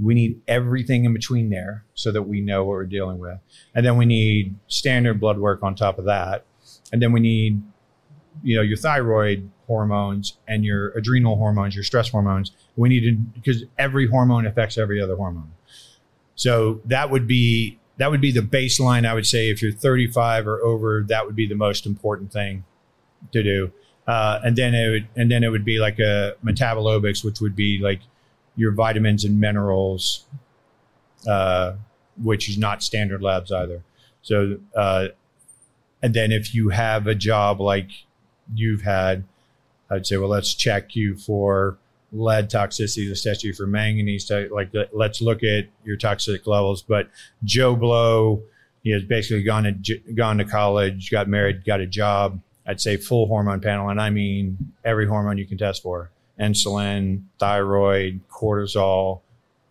We need everything in between there so that we know what we're dealing with. And then we need standard blood work on top of that. And then we need, you know, your thyroid hormones and your adrenal hormones, your stress hormones. We need to, because every hormone affects every other hormone. So that would be that would be the baseline. I would say if you're 35 or over, that would be the most important thing to do. Uh, and then it would and then it would be like a metabolomics, which would be like your vitamins and minerals, uh, which is not standard labs either. So uh, and then if you have a job like you've had, I'd say, well, let's check you for lead toxicity. Let's test you for manganese. Like, let- let's look at your toxic levels. But Joe Blow, he has basically gone to gone to college, got married, got a job. I'd say full hormone panel, and I mean every hormone you can test for: insulin, thyroid, cortisol,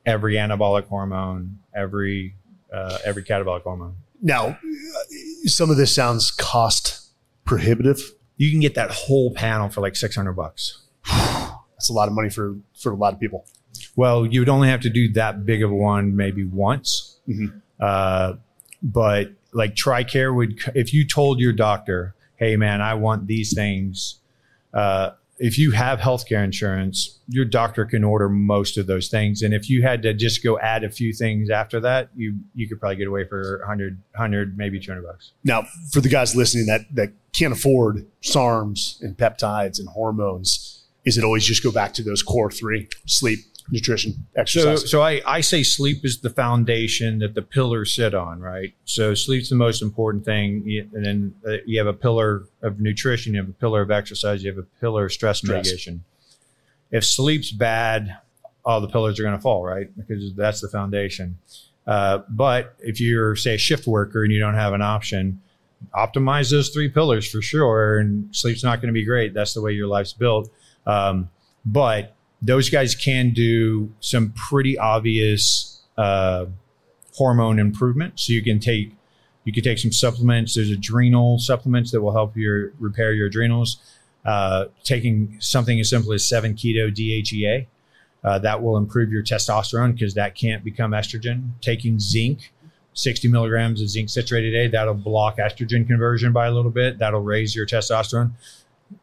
every anabolic hormone, every uh, every catabolic hormone. Now, uh, some of this sounds cost prohibitive. You can get that whole panel for like six hundred bucks. [SIGHS] That's a lot of money for for a lot of people. Well, you would only have to do that big of a one maybe once. Mhm. Uh, but like TRICARE would, if you told your doctor, hey man, I want these things, uh, if you have healthcare insurance, your doctor can order most of those things. And if you had to just go add a few things after that, you, you could probably get away for 100, 100 maybe 200 bucks. Now, for the guys listening that that can't afford SARMs and peptides and hormones, is it always just go back to those core three: sleep, nutrition, So, exercise. so I, I say sleep is the foundation that the pillars sit on, right? So sleep's the most important thing. And then uh, you have a pillar of nutrition, you have a pillar of exercise, you have a pillar of stress, Stress. mitigation. If sleep's bad, all the pillars are going to fall, right? Because that's the foundation. Uh, but if you're, say, a shift worker and you don't have an option, optimize those three pillars for sure. And sleep's not going to be great. That's the way your life's built. Um, but those guys can do some pretty obvious uh, hormone improvement. So you can take you can take some supplements. There's adrenal supplements that will help your repair your adrenals. Uh, taking something as simple as seven keto DHEA uh, that will improve your testosterone because that can't become estrogen. Taking zinc, 60 milligrams of zinc citrate a day, that'll block estrogen conversion by a little bit. That'll raise your testosterone.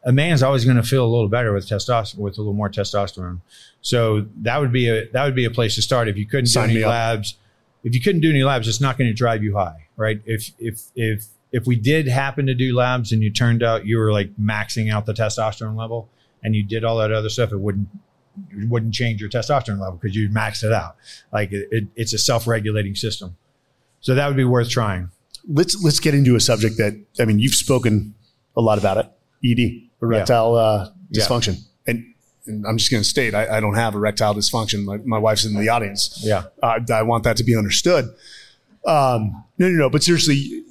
A man's always going to feel a little better with testosterone, with a little more testosterone. So that would be a that would be a place to start. If you couldn't Sign do any labs, if you couldn't do any labs, it's not going to drive you high, right? If if if if we did happen to do labs and you turned out you were like maxing out the testosterone level and you did all that other stuff, it wouldn't it wouldn't change your testosterone level because you maxed it out. Like it, it, it's a self-regulating system. So that would be worth trying. let's let's get into a subject that I mean you've spoken a lot about it. ED, erectile uh, Yeah. dysfunction, and, and I'm just going to state I, I don't have erectile dysfunction. My, my wife's in the audience. Yeah. uh, I want that to be understood. Um, no, no, no. But seriously,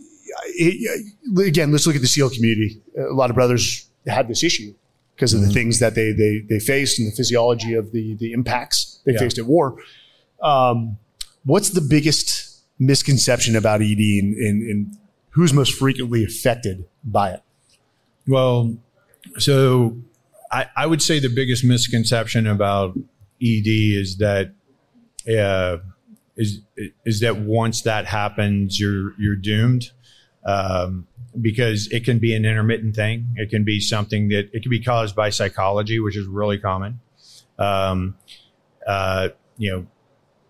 it, again, let's look at the SEAL community. A lot of brothers had this issue because of the things that they they they faced and the physiology of the the impacts they Yeah. faced at war. Um, what's the biggest misconception about ED and, and, and who's most frequently affected by it? Well, so I, I would say the biggest misconception about ED is that uh, is is that once that happens, you're you're doomed. Um, because it can be an intermittent thing. It can be something that it can be caused by psychology, which is really common. Um, uh, you know,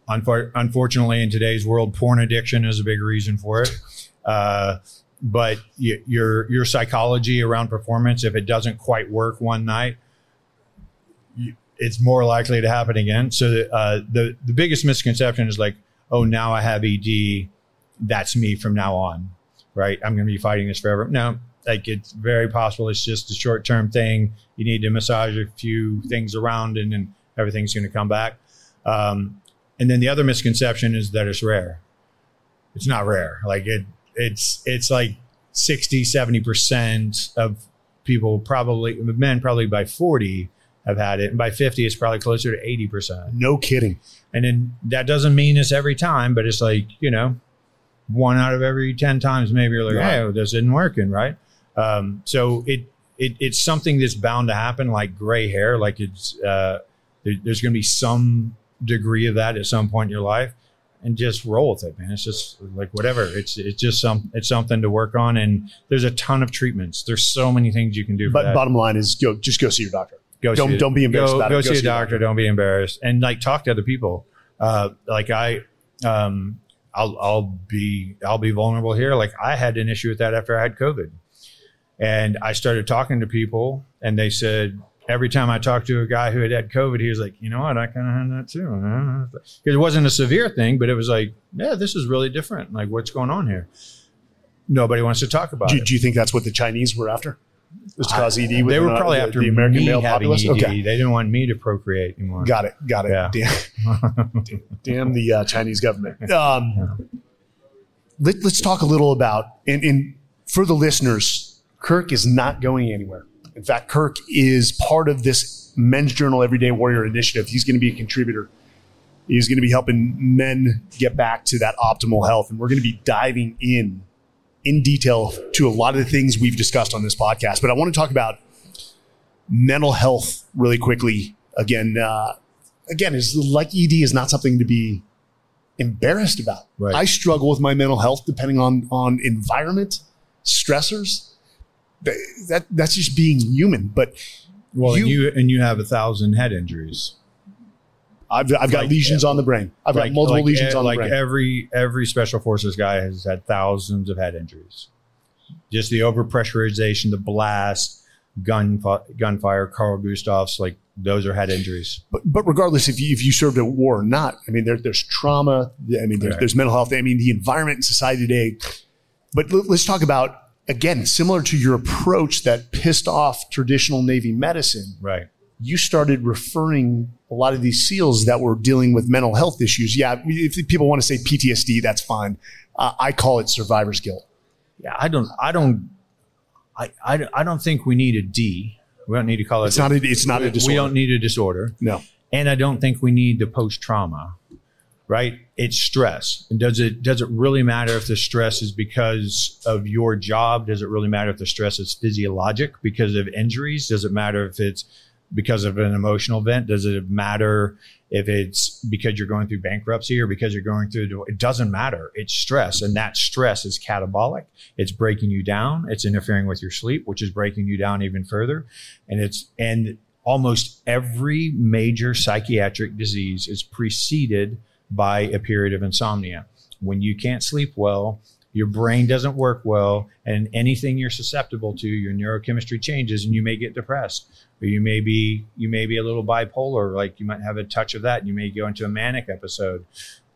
unfor- unfortunately, in today's world, porn addiction is a big reason for it. Uh, but your your psychology around performance, if it doesn't quite work one night, you, it's more likely to happen again. So the, uh, the the biggest misconception is like, oh, now I have ED, that's me from now on, right? I'm going to be fighting this forever. No, like it's very possible it's just a short term thing. You need to massage a few things around, and then everything's going to come back. Um, and then the other misconception is that it's rare. It's not rare. Like it, it's it's like 60, 70 percent of people probably men probably by 40 have had it and by 50 it's probably closer to 80 percent No kidding. and then that doesn't mean it's every time but it's like you know one out of every 10 times maybe you're like Right. hey this isn't working right um, so it, it it's something that's bound to happen like gray hair like it's uh, there, there's going to be some degree of that at some point in your life and just roll with it man it's just like whatever it's it's just some it's something to work on and there's a ton of treatments there's so many things you can do for But that bottom line is go just go see your doctor. go Don't- see, don't be embarrassed go, about it. go Go see see a doctor. Don't be embarrassed, and like talk to other people. Uh, like I, um, I'll I'll be I'll be vulnerable here. Like I had an issue with that after I had COVID, and I started talking to people, and they said every time I talked to a guy who had had COVID, he was like, you know what, I kind of had that too. Because it wasn't a severe thing, but it was like, yeah, this is really different. Like what's going on here? Nobody wants to talk about Do, it. do you think that's what the Chinese were after? Was to cause ED? They were uh, probably the, after the American me male populace. ED. Okay, They didn't want me to procreate anymore. got it, got it. Yeah. Damn, [LAUGHS] damn the uh, Chinese government. Um, let, us talk a little about and, and for the listeners, Kirk is not going anywhere. In fact, Kirk is part of this Men's Journal Everyday Warrior initiative. He's going to be a contributor. He's going to be helping men get back to that optimal health, and we're going to be diving in in detail to a lot of the things we've discussed on this podcast. But I want to talk about mental health really quickly. Again, uh, again, is like ED is not something to be embarrassed about. Right. I struggle with my mental health depending on on environment, stressors. Th- That that's just being human. But Well, and You- you and you have a thousand head injuries. I've I've got Like, lesions on the brain. I've Like- got multiple like, lesions eh, on like the brain. every every special forces guy has had thousands of head injuries. Just the overpressurization, the blast, gun gunfire. Carl Gustav's like those are head injuries. But, but regardless, if you, if you served a war or not, I mean, there, there's trauma. I mean, there's, Right. there's mental health. I mean, the environment in society today. But let's talk about again, similar to your approach that pissed off traditional Navy medicine. Right. You started referring a lot of these SEALs that were dealing with mental health issues. Yeah, if people want to say PTSD, that's fine. Uh, I call it survivor's guilt. Yeah. I don't. I don't. I, I, I don't think we need a D. We don't need to call it. It's not a, it's not a we don't need a disorder. no. and I don't think we need the post trauma. Right? It's stress. And does it does it really matter if the stress is because of your job? Does it really matter if the stress is physiologic because of injuries? Does it matter if it's because of an emotional event? Does it matter if it's because you're going through bankruptcy or because you're going through it doesn't matter. It's stress and that stress is catabolic. It's breaking you down. It's interfering with your sleep, which is breaking you down even further. And it's and almost every major psychiatric disease is preceded by a period of insomnia. When you can't sleep well, your brain doesn't work well, and anything you're susceptible to, your neurochemistry changes, and you may get depressed, or you may be you may be a little bipolar, like you might have a touch of that, and you may go into a manic episode.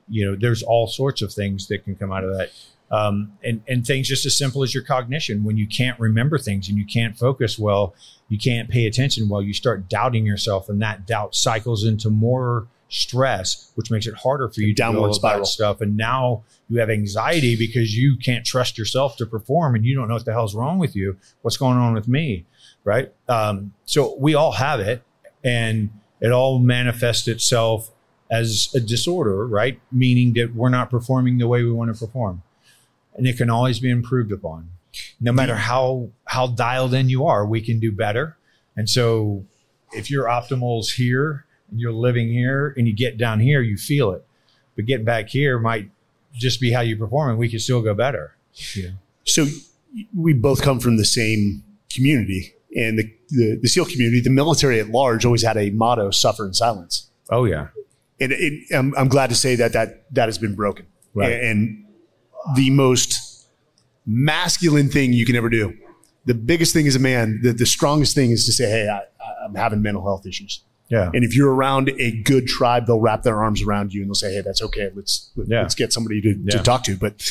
You know, there's all sorts of things that can come out of that. Um, and, and things just as simple as your cognition. When you can't remember things and you can't focus well, you can't pay attention well, you start doubting yourself, and that doubt cycles into more stress, which makes it harder for you to do Downward spiral. stuff. And now you have anxiety because you can't trust yourself to perform, and you don't know what the hell's wrong with you. What's going on with me, right? Um, so we all have it, and it all manifests itself as a disorder, right? Meaning that we're not performing the way we want to perform, and it can always be improved upon. No matter how how dialed in you are, we can do better. And so, if your optimal's here and you're living here, and you get down here, you feel it. But getting back here might just be how you perform, and we can still go better. Yeah. So we both come from the same community, and the, the, the SEAL community, the military at large, always had a motto: "Suffer in silence." Oh yeah. And it, I'm, I'm glad to say that that that has been broken. Right. And the most masculine thing you can ever do, the biggest thing as a man, the, the strongest thing is to say, "Hey, I, I'm having mental health issues." Yeah. And if you're around a good tribe, they'll wrap their arms around you and they'll say, "Hey, that's okay. Let's Yeah. let's get somebody to, Yeah. to talk to." But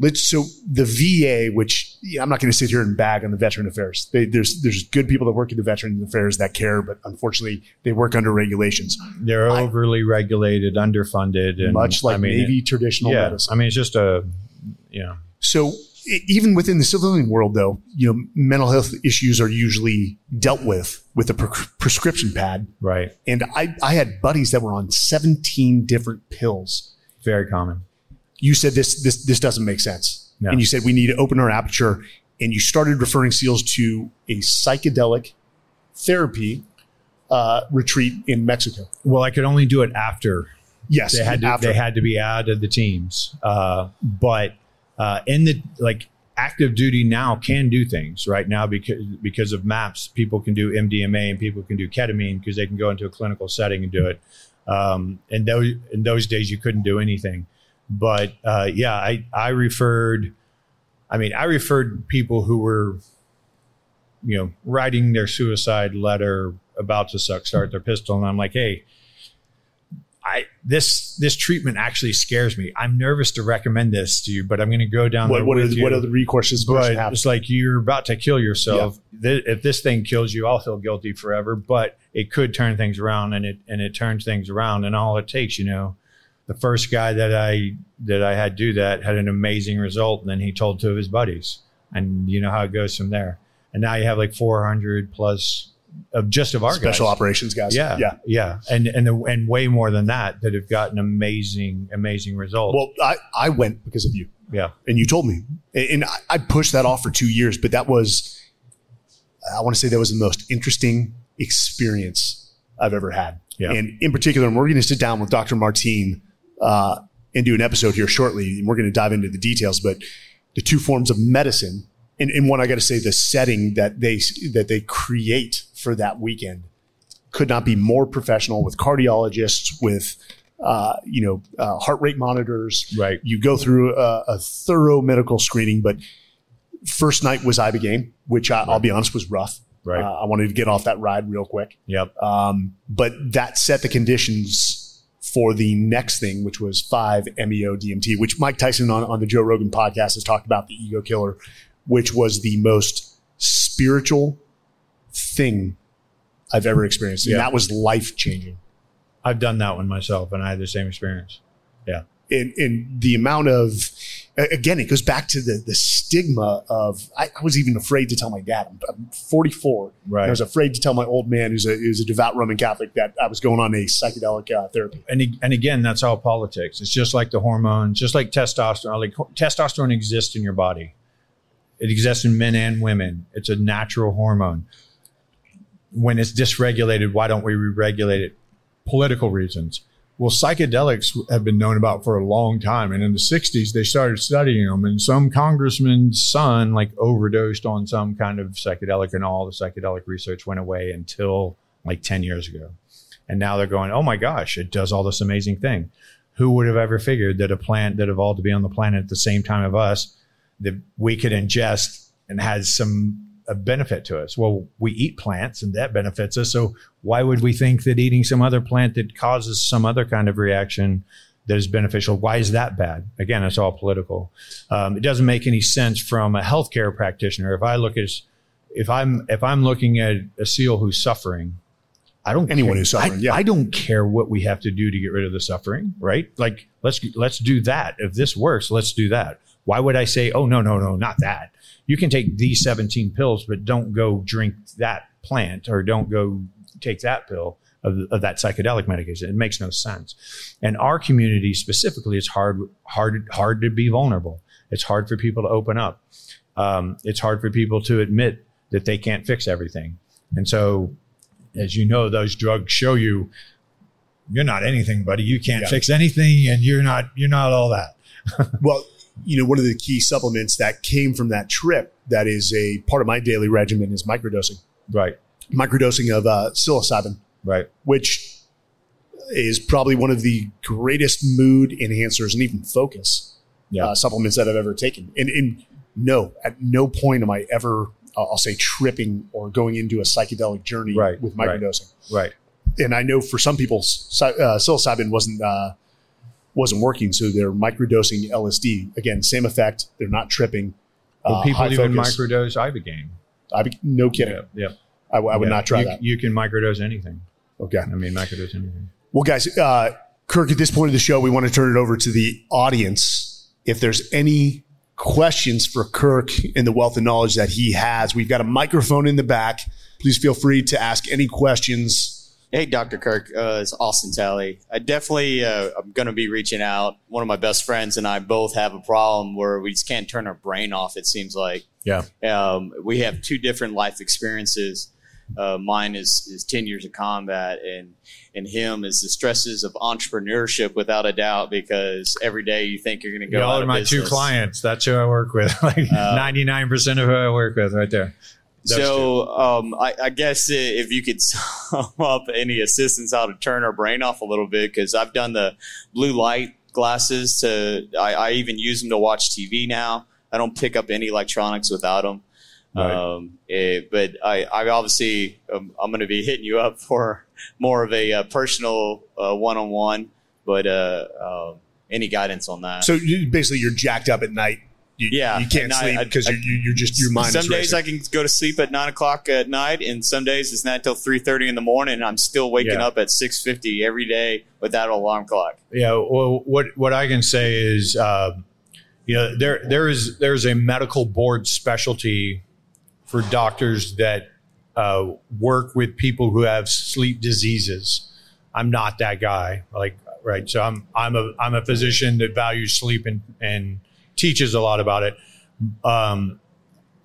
let's so the VA, which yeah, I'm not going to sit here and bag on the Veteran Affairs. They, there's there's good people that work in the Veteran Affairs that care, but unfortunately, they work under regulations, They're I- overly regulated, underfunded, and much like I mean, Navy traditional yeah. medicine. I mean, it's just a yeah. So even within the civilian world, though, you know, mental health issues are usually dealt with with a pre- prescription pad. Right. And I, I had buddies that were on 17 different pills. Very common. You said this this this doesn't make sense, No. and you said we need to open our aperture. And you started referring SEALs to a psychedelic therapy uh, retreat in Mexico. Well, I could only do it after Yes, they had to, after. they had to be out of the teams. Uh, but uh, in the like active duty now can do things right now because because of MAPS. People can do MDMA and people can do ketamine because they can go into a clinical setting and do it. Um, and those in those days you couldn't do anything. But uh, yeah, I I referred. I mean, I referred people who were, you know, writing their suicide letter, about to suck, start their pistol, and I'm like, hey, I this this treatment actually scares me. I'm nervous to recommend this to you, but I'm going to go down what what are, with the, you. what are the recourses? but have? it's like you're about to kill yourself. Th- if this thing kills you, I'll feel guilty forever. But it could turn things around, and it and it turns things around. And all it takes, you know, the first guy that I that I had do that had an amazing result, and then he told two of his buddies, and you know how it goes from there. And now you have like 400 plus of just of our Special guys. operations guys. Yeah, yeah. yeah, and and and way more than that that have gotten amazing, amazing results. Well, I, I went because of you. yeah, and you told me, and I- pushed that off for two years, but that was, I want to say that was the most interesting experience I've ever had. Yeah. And in particular, and we're going to sit down with Dr. Martine uh, and do an episode here shortly, and we're going to dive into the details. But the two forms of medicine, and, and one I got to say, the setting that they that they create for that weekend could not be more professional with cardiologists, with uh, you know uh, heart rate monitors, right. you go through a, a thorough medical screening, but first night was Ibogaine, which I, I'll be honest was rough. Right. Uh, I wanted to get off that ride real quick. Yep. Um, but that set the conditions for the next thing, which was 5 MEO DMT, which Mike Tyson on, on the Joe Rogan podcast has talked about the ego killer, which was the most spiritual thing I've ever experienced. And Yeah. that was life changing. I've done that one myself, and I had the same experience. Yeah. And, and the amount of, again, it goes back to the, the stigma of, I, I was even afraid to tell my dad. I'm, I'm 44. Right. I was afraid to tell my old man, who's a, who's a devout Roman Catholic, that I was going on a psychedelic uh, therapy. and and again, that's all politics. It's just like the hormones, just like testosterone. Like testosterone exists in your body. It exists in men and women. It's a natural hormone. When it's dysregulated, why don't we re-regulate it? Political reasons. Well, psychedelics have been known about for a long time, and in the '60s they started studying them. And some congressman's son like overdosed on some kind of psychedelic, and all the psychedelic research went away until like 10 years ago. And now they're going, oh my gosh, it does all this amazing thing. Who would have ever figured that a plant that evolved to be on the planet at the same time of us that we could ingest and has some a benefit to us? Well, we eat plants and that benefits us. So why would we think that eating some other plant that causes some other kind of reaction that is beneficial? Why is that bad? Again, it's all political. Um, it doesn't make any sense from a healthcare practitioner. If I look at if I'm if I'm looking at a seal who's suffering, I don't Anyone care. who's suffering, I, yeah. I don't care what we have to do to get rid of the suffering, right? Like let's let's do that. If this works, let's do that. Why would I say, oh no, no, no, not that? You can take these 17 pills, but don't go drink that plant or don't go take that pill of, of that psychedelic medication. It makes no sense. And our community specifically, it's hard, hard, hard to be vulnerable. It's hard for people to open up. Um, it's hard for people to admit that they can't fix everything. And so, as you know, those drugs show you you're not anything, buddy. You can't Yeah. fix anything, and you're not you're not all that. [LAUGHS] Well, you know, one of the key supplements that came from that trip that is a part of my daily regimen is microdosing. Right, Microdosing of uh, psilocybin, right, which is probably one of the greatest mood enhancers and even focus Yeah. uh, supplements that I've ever taken. And, and no, at no point am I ever, uh, I'll say, tripping or going into a psychedelic journey Right, with microdosing. right. And I know for some people, uh, psilocybin wasn't uh, wasn't working, so they're microdosing LSD. Again, same effect. They're not tripping. Well, Uh, people even focus. microdose ibogaine. I be, no kidding. yeah. I, w- I would Yeah. not try you, that. You can microdose anything. Okay. I mean, microdose anything. Well, guys, uh, Kirk, at this point of the show, we want to turn it over to the audience. If there's any questions for Kirk and the wealth of knowledge that he has, we've got a microphone in the back. Please feel free to ask any questions. Hey, Dr. Kirk, uh, it's Austin Talley. I definitely, uh, I'm going to be reaching out. One of my best friends and I both have a problem where we just can't turn our brain off, it seems like. Yeah. Um, we have two different life experiences. Uh, mine is, is 10 years of combat, and, and him is the stresses of entrepreneurship without a doubt because every day you think you're going to go Y'all out are of my business. two clients. That's who I work with. [LAUGHS] Like Uh, ninety nine percent of who I work with, right there. Those So um, I, I guess if you could [LAUGHS] sum up any assistance how to turn our brain off a little bit, because I've done the blue light glasses to, I, I even use them to watch TV now. I don't pick up any electronics without them. Right. Um, eh, but I, I obviously, um, I'm going to be [LAUGHS] hitting you up for more of a uh, personal one on one, but uh, uh, any guidance on that? So basically, you're jacked up at night. You, Yeah, you can't sleep because you, you, you're just your mind. some is days. I can go to sleep at nine o'clock at night, and some days it's not till three thirty in the morning. And I'm still waking Yeah. up at six fifty every day without an alarm clock. Yeah. Well, what what I can say is, uh, you know, there there is there's a medical board specialty for doctors that uh, work with people who have sleep diseases. I'm not that guy. Like, right. So I'm I'm a I'm a physician that values sleep and and teaches a lot about it. Um,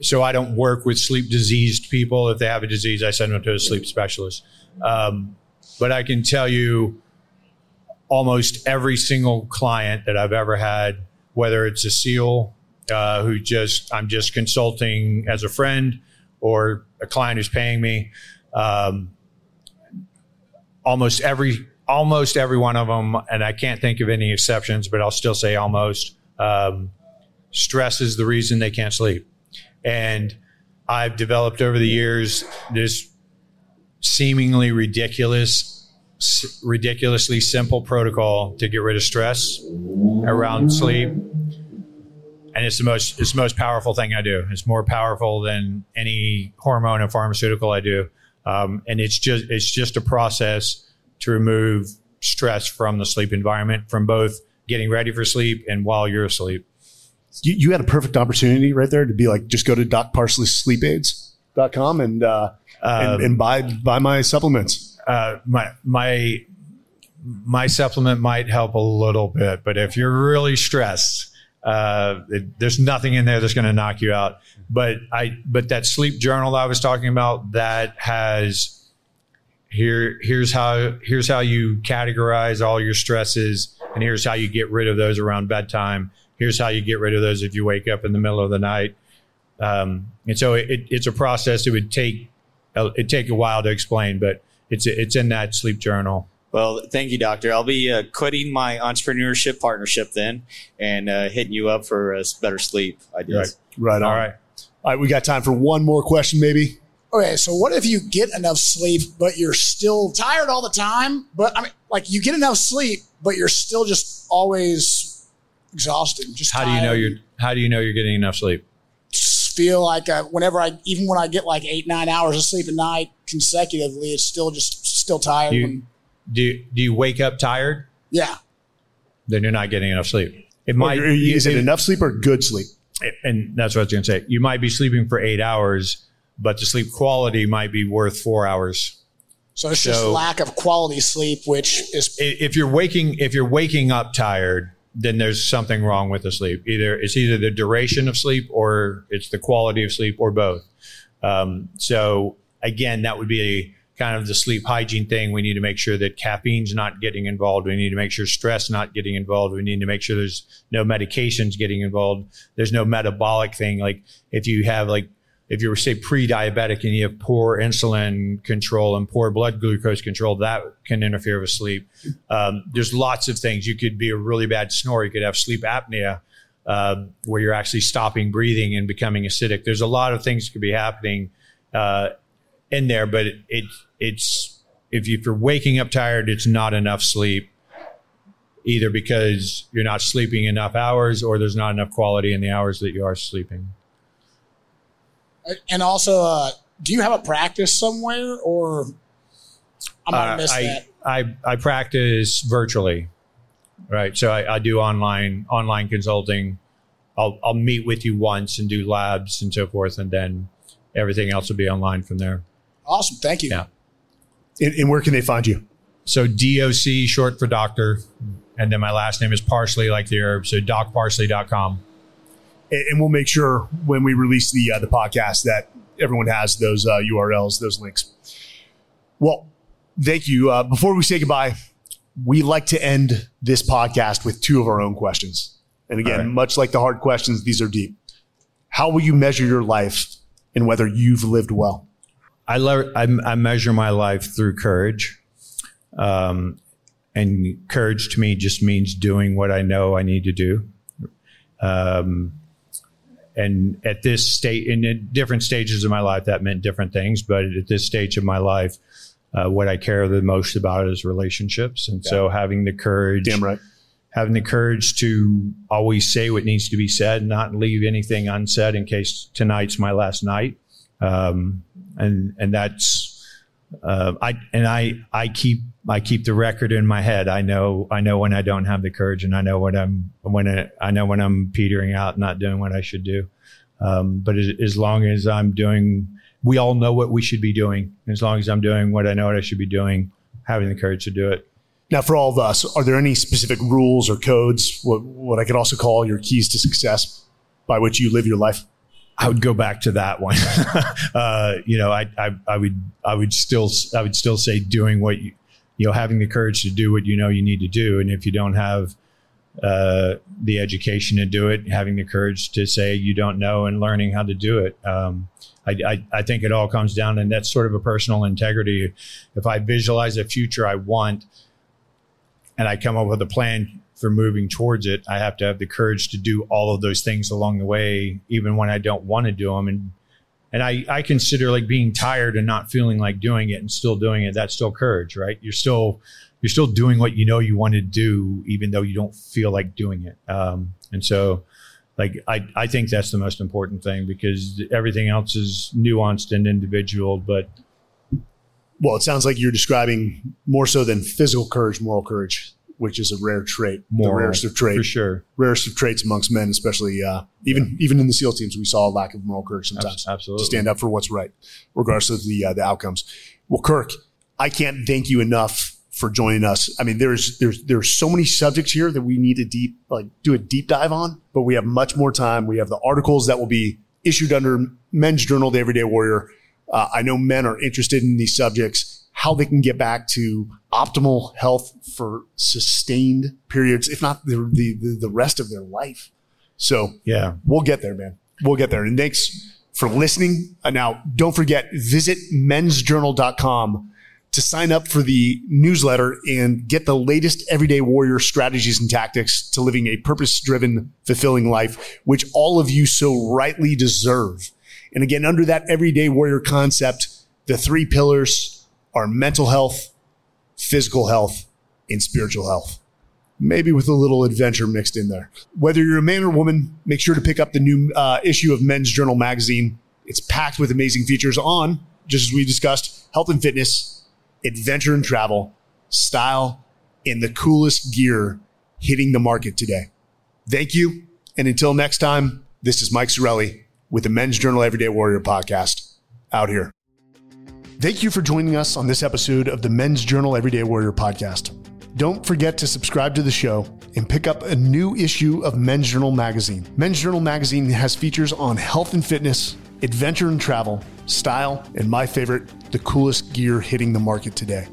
so I don't work with sleep diseased people. If they have a disease, I send them to a sleep specialist. Um, but I can tell you, almost every single client that I've ever had, whether it's a SEAL uh, who just I'm just consulting as a friend, or a client who's paying me, um, almost every almost every one of them, and I can't think of any exceptions, but I'll still say almost. Um, stress is the reason they can't sleep, and I've developed over the years this seemingly ridiculous, ridiculously simple protocol to get rid of stress around sleep. And it's the most it's the most powerful thing I do. It's more powerful than any hormone and pharmaceutical I do. Um, and it's just it's just a process to remove stress from the sleep environment, from both getting ready for sleep and while you're asleep. You, you had a perfect opportunity right there to be like, just go to docparsley.sleepaids.com and, uh, and, Um, and buy, buy my supplements. uh, my my my supplement might help a little bit, but if you're really stressed, uh, it, there's nothing in there that's going to knock you out. But I but that sleep journal that I was talking about that has here here's how here's how you categorize all your stresses, and here's how you get rid of those around bedtime. Here's how you get rid of those if you wake up in the middle of the night. Um, and so it, it's a process. It would take uh, it'd take a while to explain, but it's it's in that sleep journal. Well, thank you, Doctor. I'll be uh, quitting my entrepreneurship partnership then and uh, hitting you up for uh, better sleep ideas. Right on. All right. All right. We got time for one more question, maybe. Okay, so what if you get enough sleep, but you're still tired all the time? But I mean, like you get enough sleep, but you're still just always exhausted. Just How do you know tired. you're How do you know you're getting enough sleep? Just feel like uh, whenever I, even when I get like eight nine hours of sleep a night consecutively, it's still just still tired. You- when- Do you, Do you wake up tired? yeah, Then you're not getting enough sleep. It Or might. is it enough sleep or good sleep? And that's what I was going to say. You might be sleeping for eight hours, but the sleep quality might be worth four hours. so it's just lack of quality sleep, which is If you're waking If you're waking up tired, then there's something wrong with the sleep. Either it's either the duration of sleep or it's the quality of sleep or both. Um, so again, that would be a kind of the sleep hygiene thing. We need to make sure that caffeine's not getting involved. We need to make sure stress not getting involved. We need to make sure there's no medications getting involved. There's no metabolic thing. Like if you have like if you're say pre-diabetic and you have poor insulin control and poor blood glucose control, that can interfere with sleep. Um, there's lots of things. You could be a really bad snorer. You could have sleep apnea, um, where you're actually stopping breathing and becoming acidic. There's a lot of things that could be happening uh, in there, but it, it it's you, if you're waking up tired, it's not enough sleep. Either because you're not sleeping enough hours, or there's not enough quality in the hours that you are sleeping. And also, uh, do you have a practice somewhere, or I might have Uh, missed I, that? I I practice virtually, right? So I, I do online online consulting. I'll I'll meet with you once and do labs and so forth, and then everything else will be online from there. Awesome, thank you. Yeah. And, and where can they find you? So DOC short for doctor, and then my last name is Parsley, like the herb. So docparsley.com. And, and we'll make sure when we release the uh, the podcast that everyone has those uh, URLs, those links. Well, thank you. Uh, before we say goodbye, we like to end this podcast with two of our own questions. And again, right. much like the hard questions, these are deep. How will you measure your life and whether you've lived well? I, le- I, I measure my life through courage. Um, and courage to me just means doing what I know I need to do. Um, and at this state, in different stages of my life, that meant different things. But at this stage of my life, uh, what I care the most about is relationships. And so having the courage, Damn right. having the courage to always say what needs to be said, not leave anything unsaid in case tonight's my last night. Um, and and that's uh, I and I I keep I keep the record in my head. I know I know when I don't have the courage, and I know when I'm when I, I know when I'm petering out, not doing what I should do. Um, but as, as long as I'm doing, we all know what we should be doing. As long as I'm doing what I know what I should be doing, having the courage to do it. Now, for all of us, are there any specific rules or codes, what, what I could also call your keys to success by which you live your life? I would go back to that one. [LAUGHS] uh, you know, I, I, I would, I would still, I would still say doing what you, you know, having the courage to do what you know you need to do. And if you don't have uh, the education to do it, having the courage to say you don't know and learning how to do it. Um, I, I, I think it all comes down, and that's sort of a personal integrity. If I visualize a future I want, and I come up with a plan for moving towards it, I have to have the courage to do all of those things along the way, even when I don't want to do them. And and I, I consider like being tired and not feeling like doing it and still doing it. That's still courage, right? You're still, you're still doing what you know you want to do, even though you don't feel like doing it. Um, and so, like, I, I think that's the most important thing because everything else is nuanced and individual. But well, it sounds like you're describing more so than physical courage, moral courage, which is a rare trait, moral, the rarest of traits, for sure, rarest of traits amongst men, especially uh, even even in the SEAL teams, we saw a lack of moral courage sometimes. Absolutely, to stand up for what's right, regardless of the uh, the outcomes. Well, Kirk, I can't thank you enough for joining us. I mean, there's there's there's so many subjects here that we need to deep like do a deep dive on, but we have much more time. We have the articles that will be issued under Men's Journal, the Everyday Warrior. Uh, I know men are interested in these subjects how they can get back to optimal health for sustained periods, if not the, the, the rest of their life. So yeah, we'll get there, man. We'll get there. And thanks for listening. Uh, now, don't forget, visit mensjournal.com to sign up for the newsletter and get the latest everyday warrior strategies and tactics to living a purpose driven, fulfilling life, which all of you so rightly deserve. And again, under that everyday warrior concept, the three pillars are mental health, physical health, and spiritual health. Maybe with a little adventure mixed in there. Whether you're a man or woman, make sure to pick up the new uh, issue of Men's Journal magazine. It's packed with amazing features on, just as we discussed, health and fitness, adventure and travel, style, and the coolest gear hitting the market today. Thank you. And until next time, this is Mike Sarraille with the Men's Journal Everyday Warrior podcast out here. Thank you for joining us on this episode of the Men's Journal Everyday Warrior podcast. Don't forget to subscribe to the show and pick up a new issue of Men's Journal magazine. Men's Journal magazine has features on health and fitness, adventure and travel, style, and my favorite, the coolest gear hitting the market today.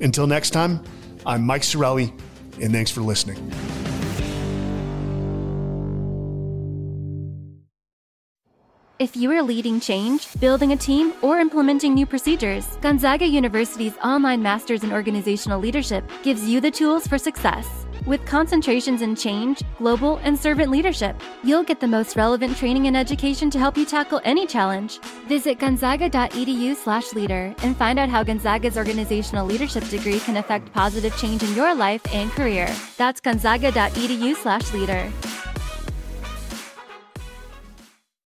Until next time, I'm Mike Sarraille, and thanks for listening. If you are leading change, building a team, or implementing new procedures, Gonzaga University's online Masters in Organizational Leadership gives you the tools for success. With concentrations in change, global, and servant leadership, you'll get the most relevant training and education to help you tackle any challenge. Visit gonzaga.edu/leader and find out how Gonzaga's organizational leadership degree can affect positive change in your life and career. That's gonzaga.edu/leader.